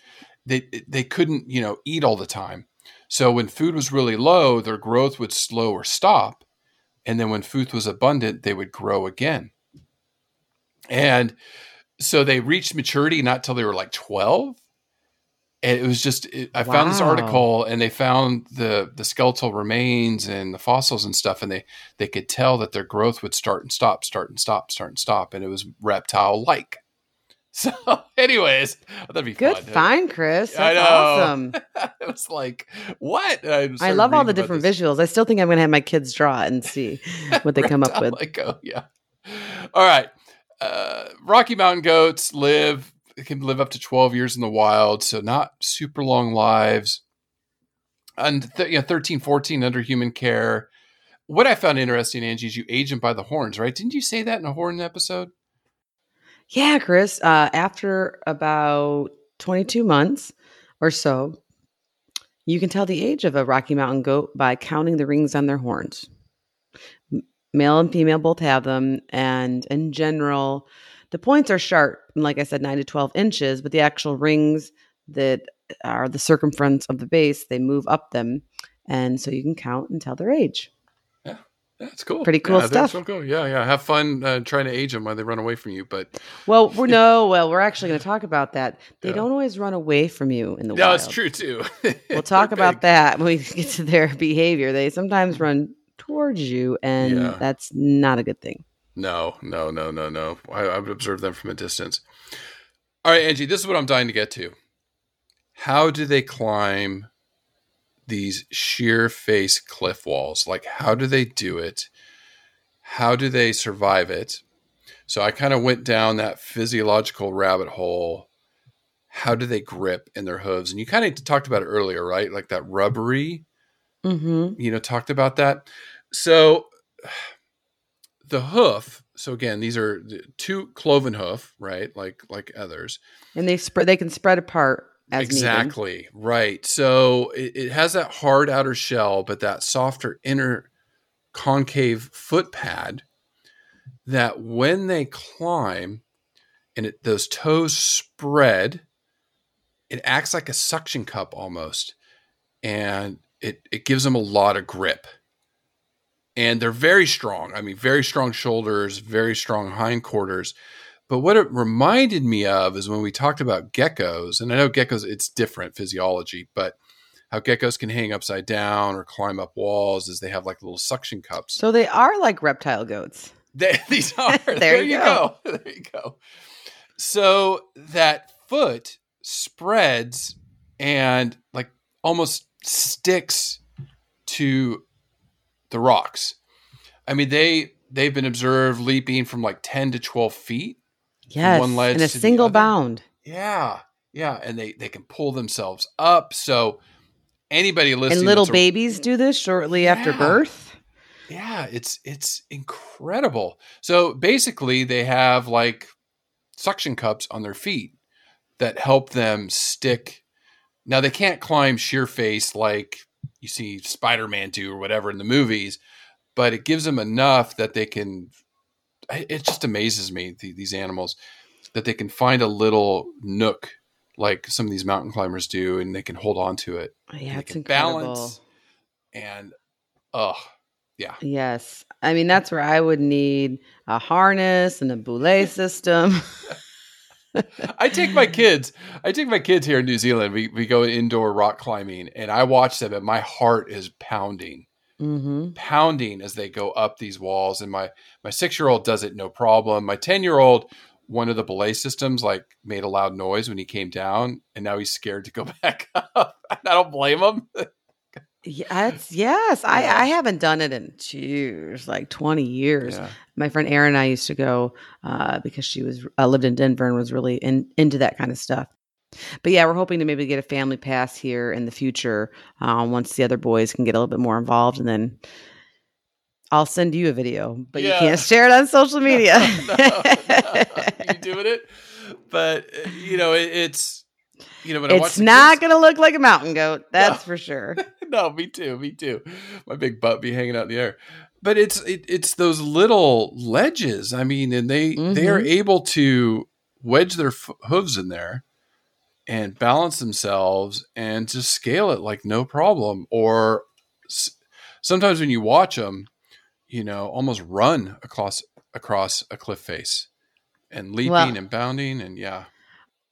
they they couldn't you know eat all the time. So when food was really low, their growth would slow or stop, and then when food was abundant, they would grow again. And so they reached maturity not till they were like twelve, and it was just it, I wow. found this article and they found the the skeletal remains and the fossils and stuff and they they could tell that their growth would start and stop start and stop start and stop and it was reptile like so anyways that'd be good fun. fine chris. That's awesome. It was like what? I, I love all the different visuals. I still think i'm gonna have my kids draw it and see what they come up with. Like oh yeah. All right. Uh, rocky mountain goats live it can live up to 12 years in the wild, so not super long lives. And th- you know, 13, 14 under human care. what I found interesting, Angie, is you age them by the horns, right? Didn't you say that in a horn episode? Yeah, Chris. Uh, after about 22 months or so, you can tell the age of a Rocky Mountain goat by counting the rings on their horns. Male and female both have them, and in general, the points are sharp, like I said, nine to 12 inches, but the actual rings that are the circumference of the base, they move up them. And so you can count and tell their age. Yeah, that's cool. Pretty cool yeah, stuff. So cool. Yeah, yeah. Have fun uh, trying to age them while they run away from you. But Well, we're no, well, we're actually going to talk about that. They Yeah. don't always run away from you in the no, wild. it's true too. We'll talk about that when we get to their behavior. They sometimes run towards you, and Yeah. that's not a good thing. No, no, no, no, no. I, I would observe them from a distance. All right, Angie, this is what I'm dying to get to. How do they climb these sheer face cliff walls? Like, how do they do it? How do they survive it? So I kind of went down that physiological rabbit hole. How do they grip in their hooves? And you kind of talked about it earlier, right? Like that rubbery Mm-hmm. you know talked about that so the hoof so again these are the two cloven hoof right like like others And they spread. They can spread apart as needed. exactly right so it, it has that hard outer shell but that softer inner concave foot pad that when they climb and it, those toes spread it acts like a suction cup almost and it, it gives them a lot of grip and they're very strong i mean very strong shoulders very strong hindquarters but what it reminded me of is when we talked about geckos and i know geckos it's different physiology but how geckos can hang upside down or climb up walls is they have like little suction cups So they are like reptile goats. they, these are. there, There you you go. There you go. So that foot spreads and like almost sticks to the rocks. I mean, they they've been observed leaping from like ten to twelve feet. Yes, one ledge in a single bound. Yeah, yeah, and they they can pull themselves up. So anybody listening, And little a- babies do this shortly after birth. Yeah, it's it's incredible. So basically, they have like suction cups on their feet that help them stick. Now they can't climb sheer face like you see Spider-Man do or whatever in the movies, but it gives them enough that they can. It just amazes me the, these animals that they can find a little nook like some of these mountain climbers do, and they can hold on to it. Yeah, it's incredible. and oh yeah Yes. I mean, that's where I would need a harness and a belay system. I take my kids. I take my kids here in New Zealand. We we go indoor rock climbing, and I watch them, and my heart is pounding, hmm pounding as they go up these walls. And my my six year old does it no problem. My ten year old, one of the belay systems, like made a loud noise when he came down, and now he's scared to go back up. I don't blame him. Yes, yes. I. I haven't done it in years, like 20 years. Yeah. My friend Erin and I used to go uh, because she was uh, lived in Denver and was really in, into that kind of stuff. But yeah, we're hoping to maybe get a family pass here in the future um, once the other boys can get a little bit more involved, and then I'll send you a video, but Yeah. you can't share it on social media. no, no, you doing it, but uh, you know it, it's you know when it's not going to look like a mountain goat, that's for sure. no, me too, me too. My big butt be hanging out in the air. But it's it, it's those little ledges. I mean, and they they are Mhm. able to wedge their f- hooves in there and balance themselves and just scale it like no problem. Or s- sometimes when you watch them, you know, almost run across across a cliff face and leaping Well- and bounding and yeah,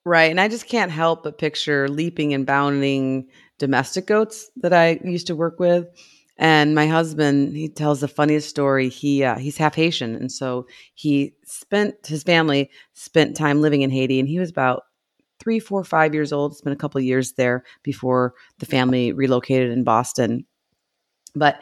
Right. And I just can't help but picture leaping and bounding domestic goats that I used to work with. And my husband, he tells the funniest story. He uh, he's half Haitian, and so he spent his family spent time living in Haiti, and he was about three, four, five years old. Spent a couple of years there before the family relocated in Boston. But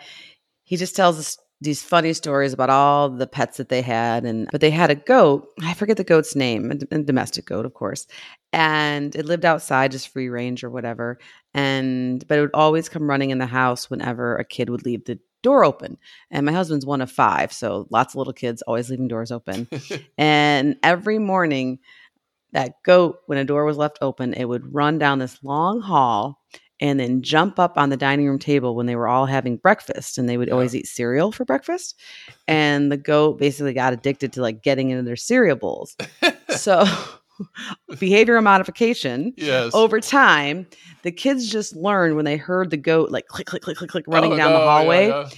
he just tells us these funny stories about all the pets that they had, and but they had a goat. I forget the goat's name, a domestic goat, of course and it lived outside just free range or whatever and but it would always come running in the house whenever a kid would leave the door open. And my husband's one of five, so lots of little kids always leaving doors open. and every morning, that goat, when a door was left open, it would run down this long hall and then jump up on the dining room table when they were all having breakfast and they would Yeah. always eat cereal for breakfast and the goat basically got addicted to like getting into their cereal bowls so behavioral modification yes. over time the kids just learned when they heard the goat like click click click click click running Oh, down no, the yeah, hallway yeah.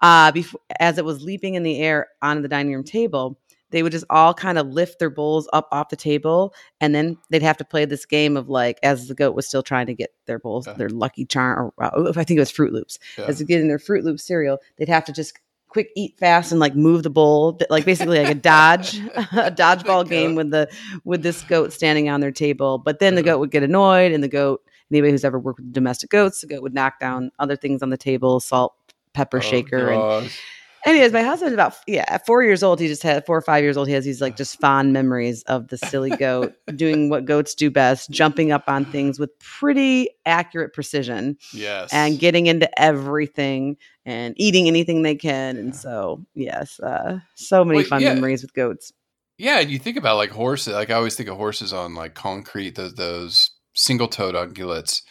uh before as it was leaping in the air onto the dining room table they would just all kind of lift their bowls up off the table and then they'd have to play this game of like as the goat was still trying to get their bowls Yeah. their lucky charm or uh, i think it was Froot Loops Yeah. as they're getting their Froot Loop cereal they'd have to just quick eat fast and like move the bowl like basically like a dodge a dodgeball game with the with this goat standing on their table but then the goat would get annoyed and the goat anybody who's ever worked with domestic goats the goat would knock down other things on the table salt pepper Oh, shaker and gosh. Anyways my husband's about yeah at four years old he just had four or five years old he has these like just fond memories of the silly goat doing what goats do best jumping up on things with pretty accurate precision yes. and getting into everything and eating anything they can and so yes uh so many Well, fun yeah. memories with goats Yeah, and you think about like horses. Like I always think of horses on like concrete. Those those single toed ungulates.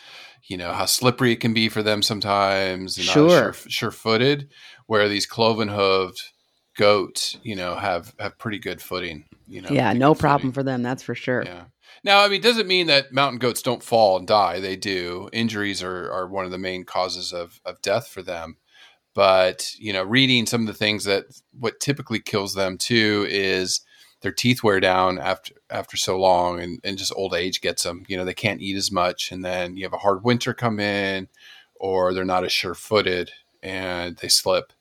You know how slippery it can be for them sometimes. and Sure. sure footed. Where these cloven hooved goats, you know, have have pretty good footing. You know, yeah no problem footing. for them that's for sure Yeah. Now, I mean, doesn't mean that mountain goats don't fall and die. They do. Injuries are, are one of the main causes of, of death for them. But, you know, reading some of the things that what typically kills them too is their teeth wear down after after so long and, and just old age gets them. You know, they can't eat as much and then you have a hard winter come in or they're not as sure footed and they slip,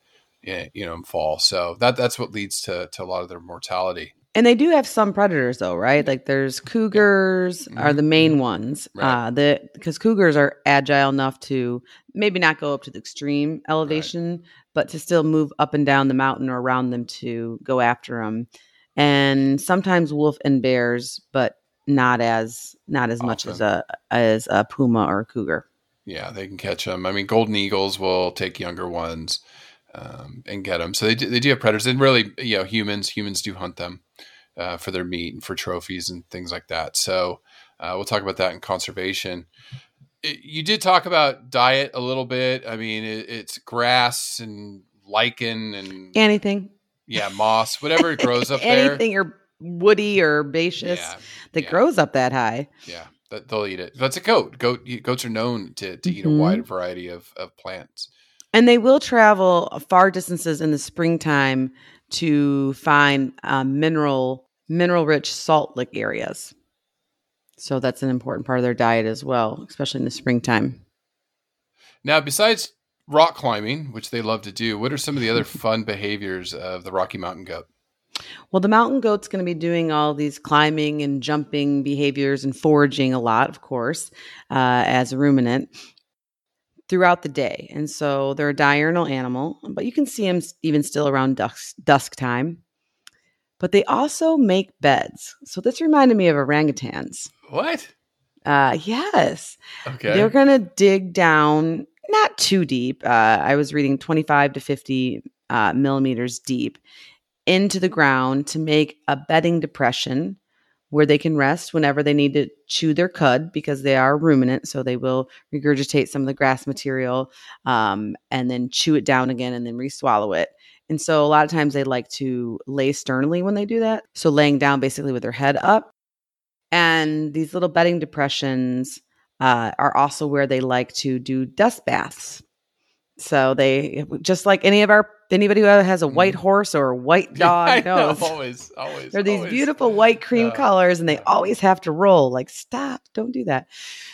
eh, you know, and fall. So that that's what leads to, to a lot of their mortality. And they do have some predators though, right? Like there's cougars are the main ones. Mm-hmm. Right. Uh the because cougars are agile enough to maybe not go up to the extreme elevation, but to still move up and down the mountain or around them to go after them. And sometimes wolf and bears, but not as not as much as a as a puma or a cougar. Yeah, they can catch them. I mean, golden eagles will take younger ones um, and get them. So they do, they do have predators, and really, you know, humans humans do hunt them uh, for their meat and for trophies and things like that. So uh, we'll talk about that in conservation. It- you did talk about diet a little bit. I mean, it, it's grass and lichen and Anything. Yeah, moss, whatever grows up there. Anything or woody or herbaceous Yeah, that yeah. grows up that high. yeah, that they'll eat it. That's a goat. Goat goats are known to, to eat a Mhm. wide variety of, of plants. And they will travel far distances in the springtime to find uh, mineral mineral rich salt lick areas. So that's an important part of their diet as well, especially in the springtime. Now, besides rock climbing, which they love to do, what are some of the other fun behaviors of the Rocky Mountain goat? Well, the mountain goat's going to be doing all these climbing and jumping behaviors and foraging a lot, of course, uh, as a ruminant throughout the day. And so they're a diurnal animal, but you can see them even still around dusk, dusk time. But they also make beds. So this reminded me of orangutans. What? Uh, yes. Okay. They're going to dig down, not too deep. Uh, I was reading 25 to 50 uh, millimeters deep into the ground to make a bedding depression where they can rest whenever they need to chew their cud because they are ruminant. So they will regurgitate some of the grass material um, and then chew it down again and then re-swallow it. And so a lot of times they like to lay sternly when they do that. So laying down basically with their head up. And these little bedding depressions uh, are also where they like to do dust baths. So they just like any of our anybody who has a white horse or a white dog Mm-hmm. Know, knows. always, always. They're these always. beautiful white cream Uh, colors and they always have to roll. Like, stop, don't do that.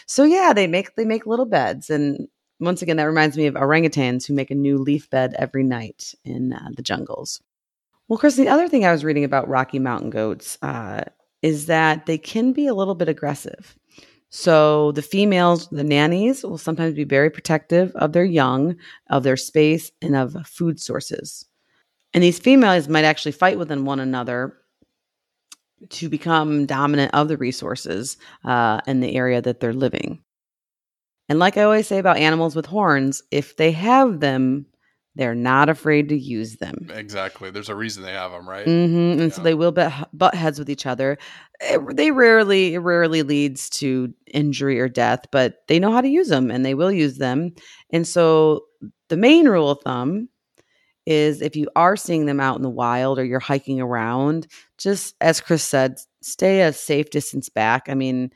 So yeah, they make they make little beds. And once again, that reminds me of orangutans who make a new leaf bed every night in uh, the jungles. Well, Chris, the other thing I was reading about Rocky Mountain goats uh, is that they can be a little bit aggressive. So the females, the nannies, will sometimes be very protective of their young, of their space, and of food sources. And these females might actually fight within one another to become dominant of the resources uh, in the area that they're living. And like I always say about animals with horns, if they have them, They're not afraid to use them. Exactly. There's a reason they have them, right? Mm-hmm. And so they will butt, butt heads with each other. It- they rarely, it rarely leads to injury or death, but they know how to use them and they will use them. And so the main rule of thumb is if you are seeing them out in the wild or you're hiking around, just as Chris said, stay a safe distance back. I mean,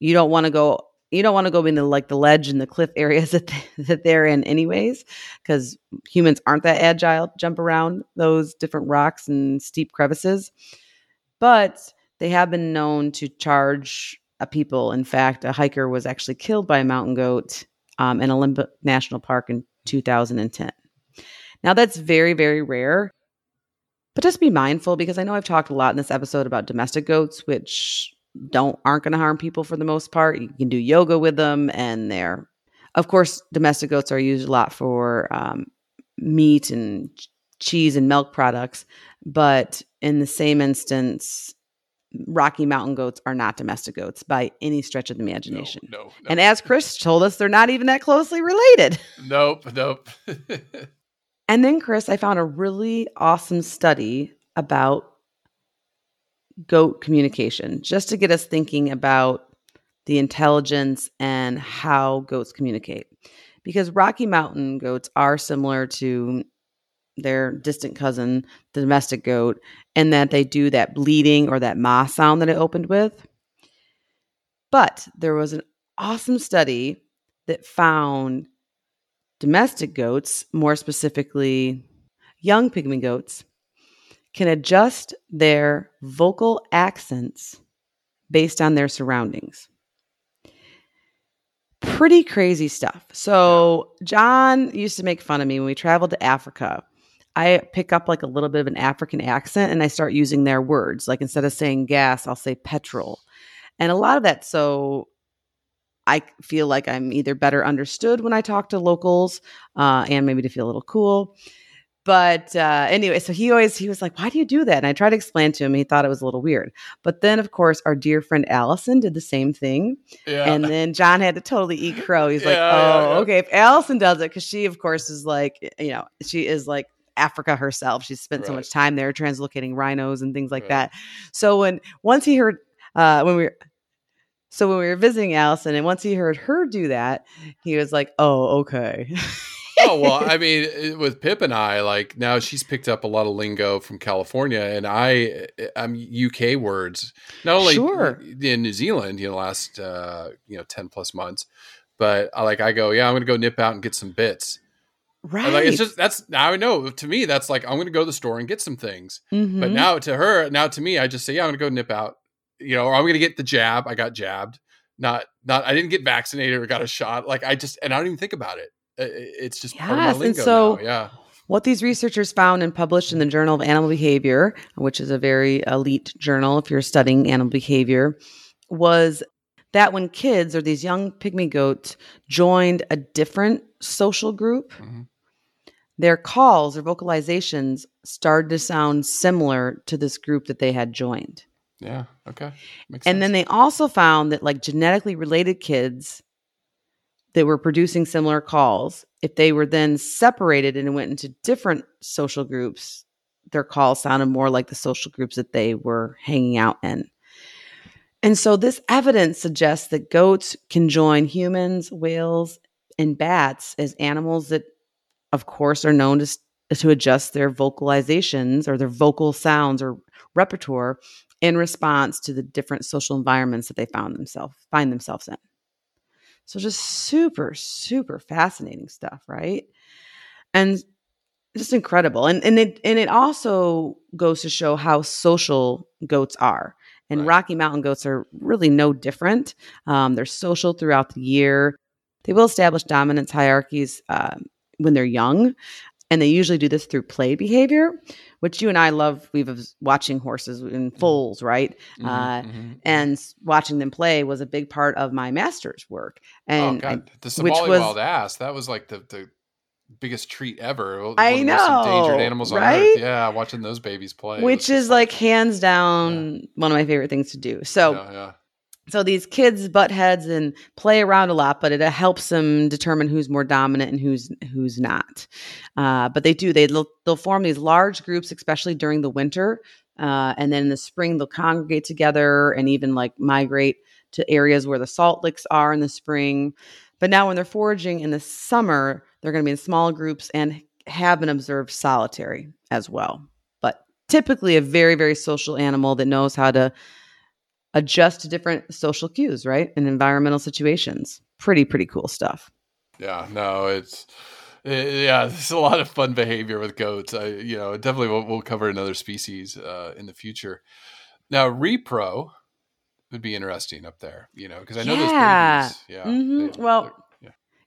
you don't want to go. You don't want to go into like the ledge and the cliff areas that they, that they're in, anyways, because humans aren't that agile. Jump around those different rocks and steep crevices, but they have been known to charge a people. In fact, a hiker was actually killed by a mountain goat um, in Olympic National Park in 2010. Now, that's very, very rare, but just be mindful because I know I've talked a lot in this episode about domestic goats, which don't aren't going to harm people for the most part. You can do yoga with them, and they're, of course, domestic goats are used a lot for um, meat and ch- cheese and milk products. But in the same instance, Rocky Mountain goats are not domestic goats by any stretch of the No, imagination. no, no. And as Chris told us, they're not even that closely related. nope, nope. And then, Chris, I found a really awesome study about goat communication, just to get us thinking about the intelligence and how goats communicate. Because Rocky Mountain goats are similar to their distant cousin, the domestic goat, in that they do that bleeding or that ma sound that I opened with. But there was an awesome study that found domestic goats, more specifically young pygmy goats, can adjust their vocal accents based on their surroundings. Pretty crazy stuff. So, John used to make fun of me when we traveled to Africa. I pick up like a little bit of an African accent and I start using their words. Like instead of saying gas, I'll say petrol. And a lot of that so I feel like I'm either better understood when I talk to locals uh, and maybe to feel a little cool. But uh, anyway, so he always he was like, "Why do you do that?" And I tried to explain to him. He thought it was a little weird. But then, of course, our dear friend Allison did the same thing, yeah. and then John had to totally eat crow. He's like, "Oh, yeah, yeah. okay." If Allison does it, because she, of course, is like, you know, she is like Africa herself. She's spent so much time there translocating rhinos and things like Right. that. So when once he heard uh, when we were so when we were visiting Allison, and once he heard her do that, he was like, "Oh, okay." oh well, I mean, with Pip and I, like now she's picked up a lot of lingo from California, and I, I'm UK words. Not only Sure. in New Zealand, you know, last uh, you know ten plus months, but I like I go, yeah, I'm gonna go nip out and get some bits. right. And, like it's just that's now I know to me that's like I'm gonna go to the store and get some things. But Mhm. now to her, now to me, I just say, yeah, I'm gonna go nip out, you know, or I'm gonna get the jab. I got jabbed, not not I didn't get vaccinated or got a shot. Like I just and I don't even think about it. It's just part of my Yes, and so- now. Yeah. What these researchers found and published in the Journal of Animal Behavior, which is a very elite journal if you're studying animal behavior, was that when kids or these young pygmy goats joined a different social group, Mhm. their calls or vocalizations started to sound similar to this group that they had joined. Yeah. Okay. Makes And then they also found that like genetically related kids that were producing similar calls, if they were then separated and went into different social groups, their calls sounded more like the social groups that they were hanging out in. And so this evidence suggests that goats can join humans, whales, and bats as animals that, of course, are known to, to adjust their vocalizations or their vocal sounds or repertoire in response to the different social environments that they found themselves find themselves in. So just super, super fascinating stuff, right? And just incredible. And and it and it also goes to show how social goats are. And Right. Rocky Mountain goats are really no different. Um, they're social throughout the year. They will establish dominance hierarchies um, when they're young, and they usually do this through play behavior, which you and I love. We've watching horses in foals, right? Mhm, uh, mhm. And watching them play was a big part of my master's work. oh And I- god, the which Somali was- wild ass. That was like the the biggest treat ever. One I most endangered know, animals on right? earth. Yeah, watching those babies play which is like hands down one of my favorite things to do. So yeah, yeah. So these kids butt heads and play around a lot, but it helps them determine who's more dominant and who's who's not. Uh, but they do they they'll, they'll form these large groups, especially during the winter, uh, and then in the spring they'll congregate together and even like migrate to areas where the salt licks are in the spring. But now when they're foraging in the summer, they're going to be in small groups and have been observed solitary as well. But typically a very very social animal that knows how to adjust to different social cues, right? And environmental situations. Pretty, pretty cool stuff. Yeah, no, it's eh, yeah, there's a lot of fun behavior with goats. I, you know, definitely we'll, we'll cover another species uh, in the future. Now, repro would be interesting up there, you know, because I know Yeah. those babies. Yeah. Mhm. they- Well,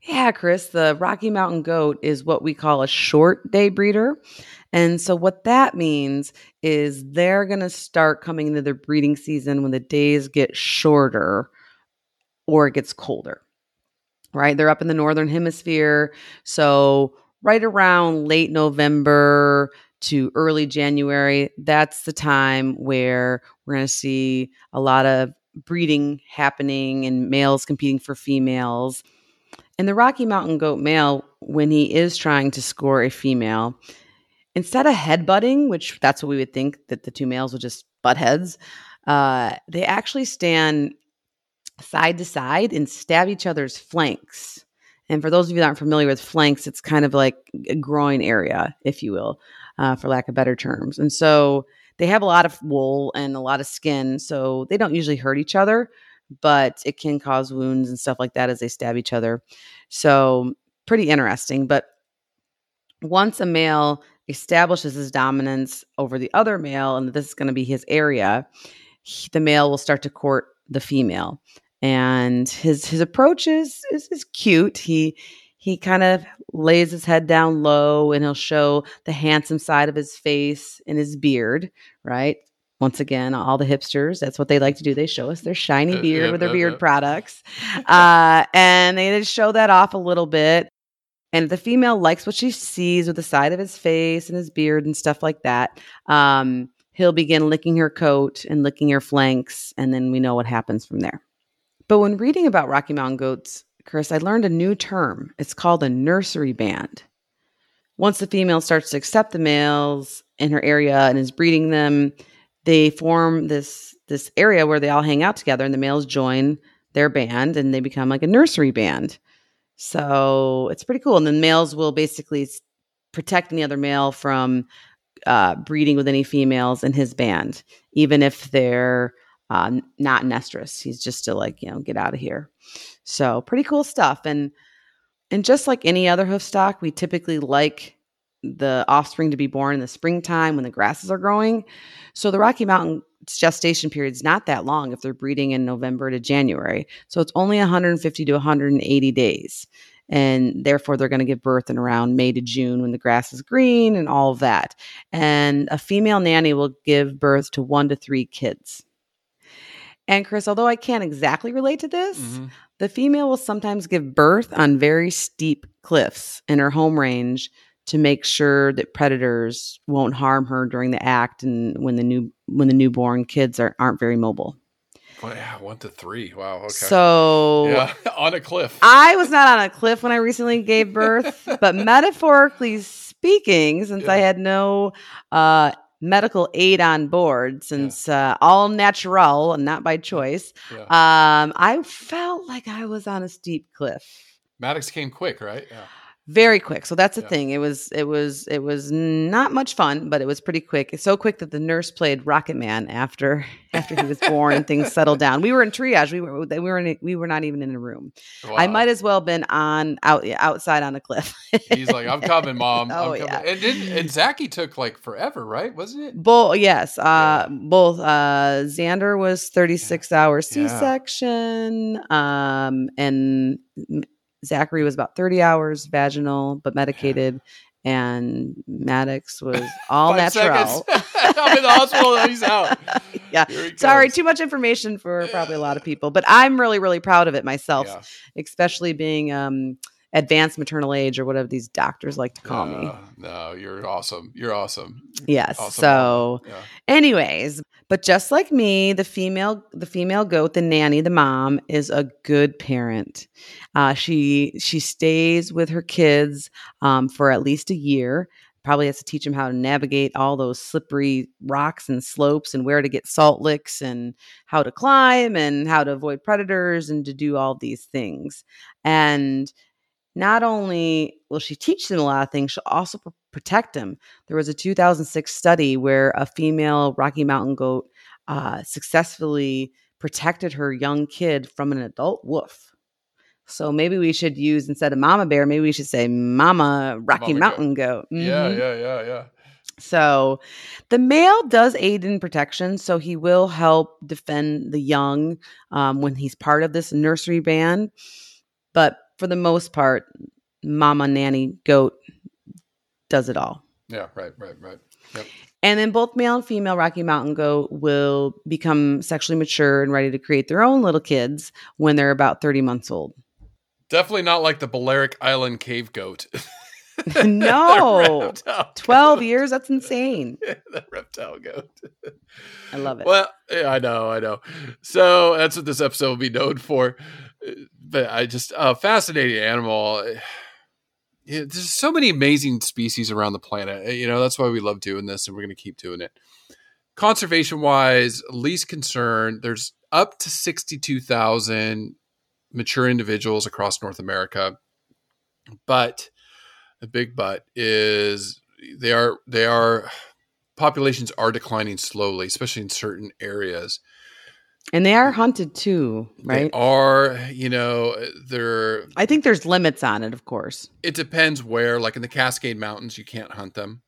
yeah. Chris, the Rocky Mountain goat is what we call a short day breeder. And so, what that means is they're going to start coming into their breeding season when the days get shorter or it gets colder, right? They're up in the northern hemisphere. So, right around late November to early January, that's the time where we're going to see a lot of breeding happening and males competing for females. And the Rocky Mountain goat male, when he is trying to score a female, instead of headbutting, which that's what we would think that the two males would just butt heads, uh, they actually stand side to side and stab each other's flanks. And for those of you that aren't familiar with flanks, it's kind of like a groin area, if you will, uh, for lack of better terms. And so they have a lot of wool and a lot of skin, so they don't usually hurt each other, but it can cause wounds and stuff like that as they stab each other. So pretty interesting. But once a male establishes his dominance over the other male, and this is going to be his area, he- the male will start to court the female. And his his approach is is, is cute. He he kind of lays his head down low and he'll show the handsome side of his face and his beard, right? Once again, all the hipsters, that's what they like to do. They show us their shiny Uh, beard yep, with their yep, beard yep. products. Uh, and they just show that off a little bit. And if the female likes what she sees with the side of his face and his beard and stuff like that, um, he'll begin licking her coat and licking her flanks. And then we know what happens from there. But when reading about Rocky Mountain goats, Chris, I learned a new term. It's called a nursery band. Once the female starts to accept the males in her area and is breeding them, they form this this area where they all hang out together and the males join their band and they become like a nursery band. So it's pretty cool. And then males will basically protect the other male from uh, breeding with any females in his band, even if they're uh, not nestrous. He's just still like, you know, get out of here. So pretty cool stuff. And and just like any other hoof stock, we typically like the offspring to be born in the springtime when the grasses are growing. So the Rocky Mountain gestation period is not that long if they're breeding in November to January. So it's only 150 to 180 days. And therefore, they're going to give birth in around May to June when the grass is green and all of that. And a female nanny will give birth to one to three kids. And Chris, although I can't exactly relate to this, Mhm. the female will sometimes give birth on very steep cliffs in her home range to make sure that predators won't harm her during the act and when the new when the newborn kids are, aren't very mobile. Well, yeah, one to three. Wow. Okay. So yeah, on a cliff. I was not on a cliff when I recently gave birth, but metaphorically speaking, since I had no uh, medical aid on board, since uh, all natural and not by choice, yeah. um, I felt like I was on a steep cliff. Maddox came quick, right? Yeah. Very quick so that's the Yeah. thing it was it was it was not much fun but it was pretty quick It's so quick that the nurse played rocket man after after he was born and things settled down we were in triage we were we were in, we were not even in a room i might as well been on out outside on a cliff He's like, I'm coming, mom. Oh, I'm coming. yeah. And did and Zachy took like forever, right? Wasn't it? both yes uh Yeah. both uh xander was 36 hours Yeah. c-section um and zachary was about 30 hours vaginal but medicated and maddox was all natural. I'm in the hospital. and He's out. yeah he sorry too much information for probably a lot of people but i'm really really proud of it myself Yeah. especially being um advanced maternal age or whatever these doctors like to call me. Uh, no, you're awesome. You're awesome. Yes. Awesome so. Yeah. anyways, but just like me, the female the female goat, the nanny, the mom is a good parent. Uh, she she stays with her kids um, for at least a year. Probably has to teach them how to navigate all those slippery rocks and slopes and where to get salt licks and how to climb and how to avoid predators and to do all these things. And not only will she teach them a lot of things, she'll also pr- protect them. There was a 2006 study where a female Rocky Mountain goat uh, successfully protected her young kid from an adult wolf. So maybe we should use instead of mama bear, maybe we should say mama Rocky Mama. Mountain goat. Yeah, Mhm. yeah, yeah, yeah. So the male does aid in protection. So he will help defend the young um, when he's part of this nursery band. But for the most part, mama nanny goat does it all. Yeah, right, right, right. Yep. And then both male and female Rocky Mountain goat will become sexually mature and ready to create their own little kids when they're about 30 months old. Definitely not like the Balearic Island cave goat. No. 12 goat. years? That's insane. the reptile goat. I love it. Well, yeah, I know, I know. So that's what this episode will be known for. But I just a fascinating animal. Yeah, there's so many amazing species around the planet. Uh, You know, that's why we love doing this, and we're going to keep doing it. Conservation wise, least concern. There's up to sixty-two thousand mature individuals across North America, but the big but is they are they are populations are declining slowly, especially in certain areas. And they are hunted too, right? They are, you know, they're I think there's limits on it, of course. it depends where, like in the Cascade Mountains, you can't hunt them.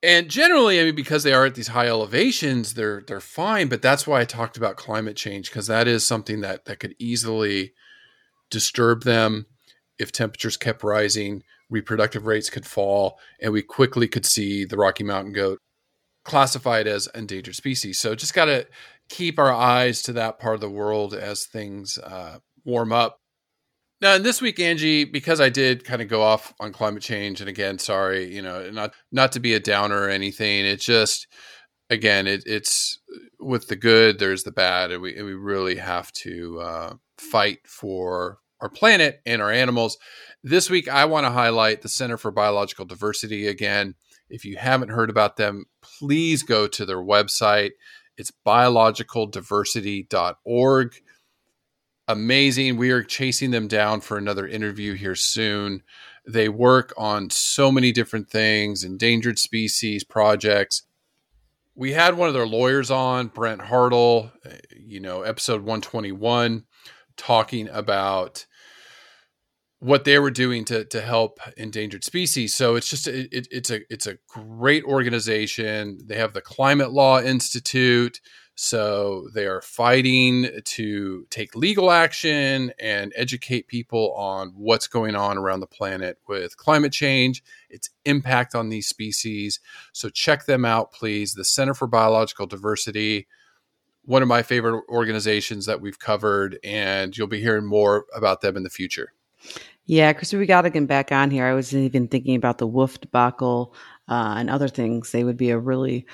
And generally, I mean, because they are at these high elevations, they're they're fine. But that's why I talked about climate change because that is something that that could easily disturb them if temperatures kept rising. Reproductive rates could fall, and we quickly could see the Rocky Mountain goat classified as endangered species. So just got to keep our eyes to that part of the world as things uh, warm up. Now, and this week, Angie, because I did kind of go off on climate change, and again, sorry, you know, not not to be a downer or anything. It's just, again, it, it's with the good, there's the bad, and we and we really have to uh, fight for our planet and our animals. This week, I want to highlight the Center for Biological Diversity again. If you haven't heard about them, please go to their website. It's biologicaldiversity.org amazing. We are chasing them down for another interview here soon. They work on so many different things, endangered species projects. We had one of their lawyers on, Brett Hartl, uh, you know, episode 121, talking about what they were doing to to help endangered species. So it's just it, it, it's a it's a great organization. They have the Climate Law Institute. So they are fighting to take legal action and educate people on what's going on around the planet with climate change, its impact on these species. So check them out, please. The Center for Biological Diversity, one of my favorite organizations that we've covered, and you'll be hearing more about them in the future. Yeah, Chris, we got to get back on here. I was even thinking about the wolf debacle uh, and other things. They would be a really,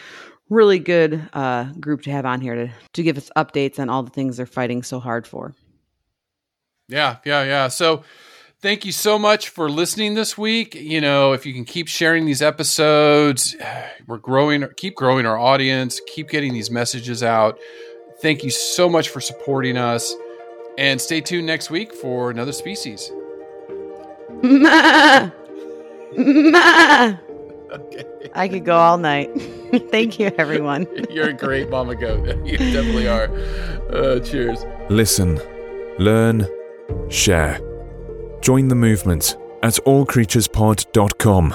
really good uh, group to have on here to, to give us updates on all the things they're fighting so hard for. Yeah, yeah, yeah. So thank you so much for listening this week. You know, if you can keep sharing these episodes, we're growing, keep growing our audience, keep getting these messages out. Thank you so much for supporting us. And stay tuned next week for another species. Ma! Ma! Okay. I could go all night. Thank you, everyone. You're a great mama goat. You definitely are. Uh, cheers. Listen, learn, share. Join the movement at allcreaturespod.com.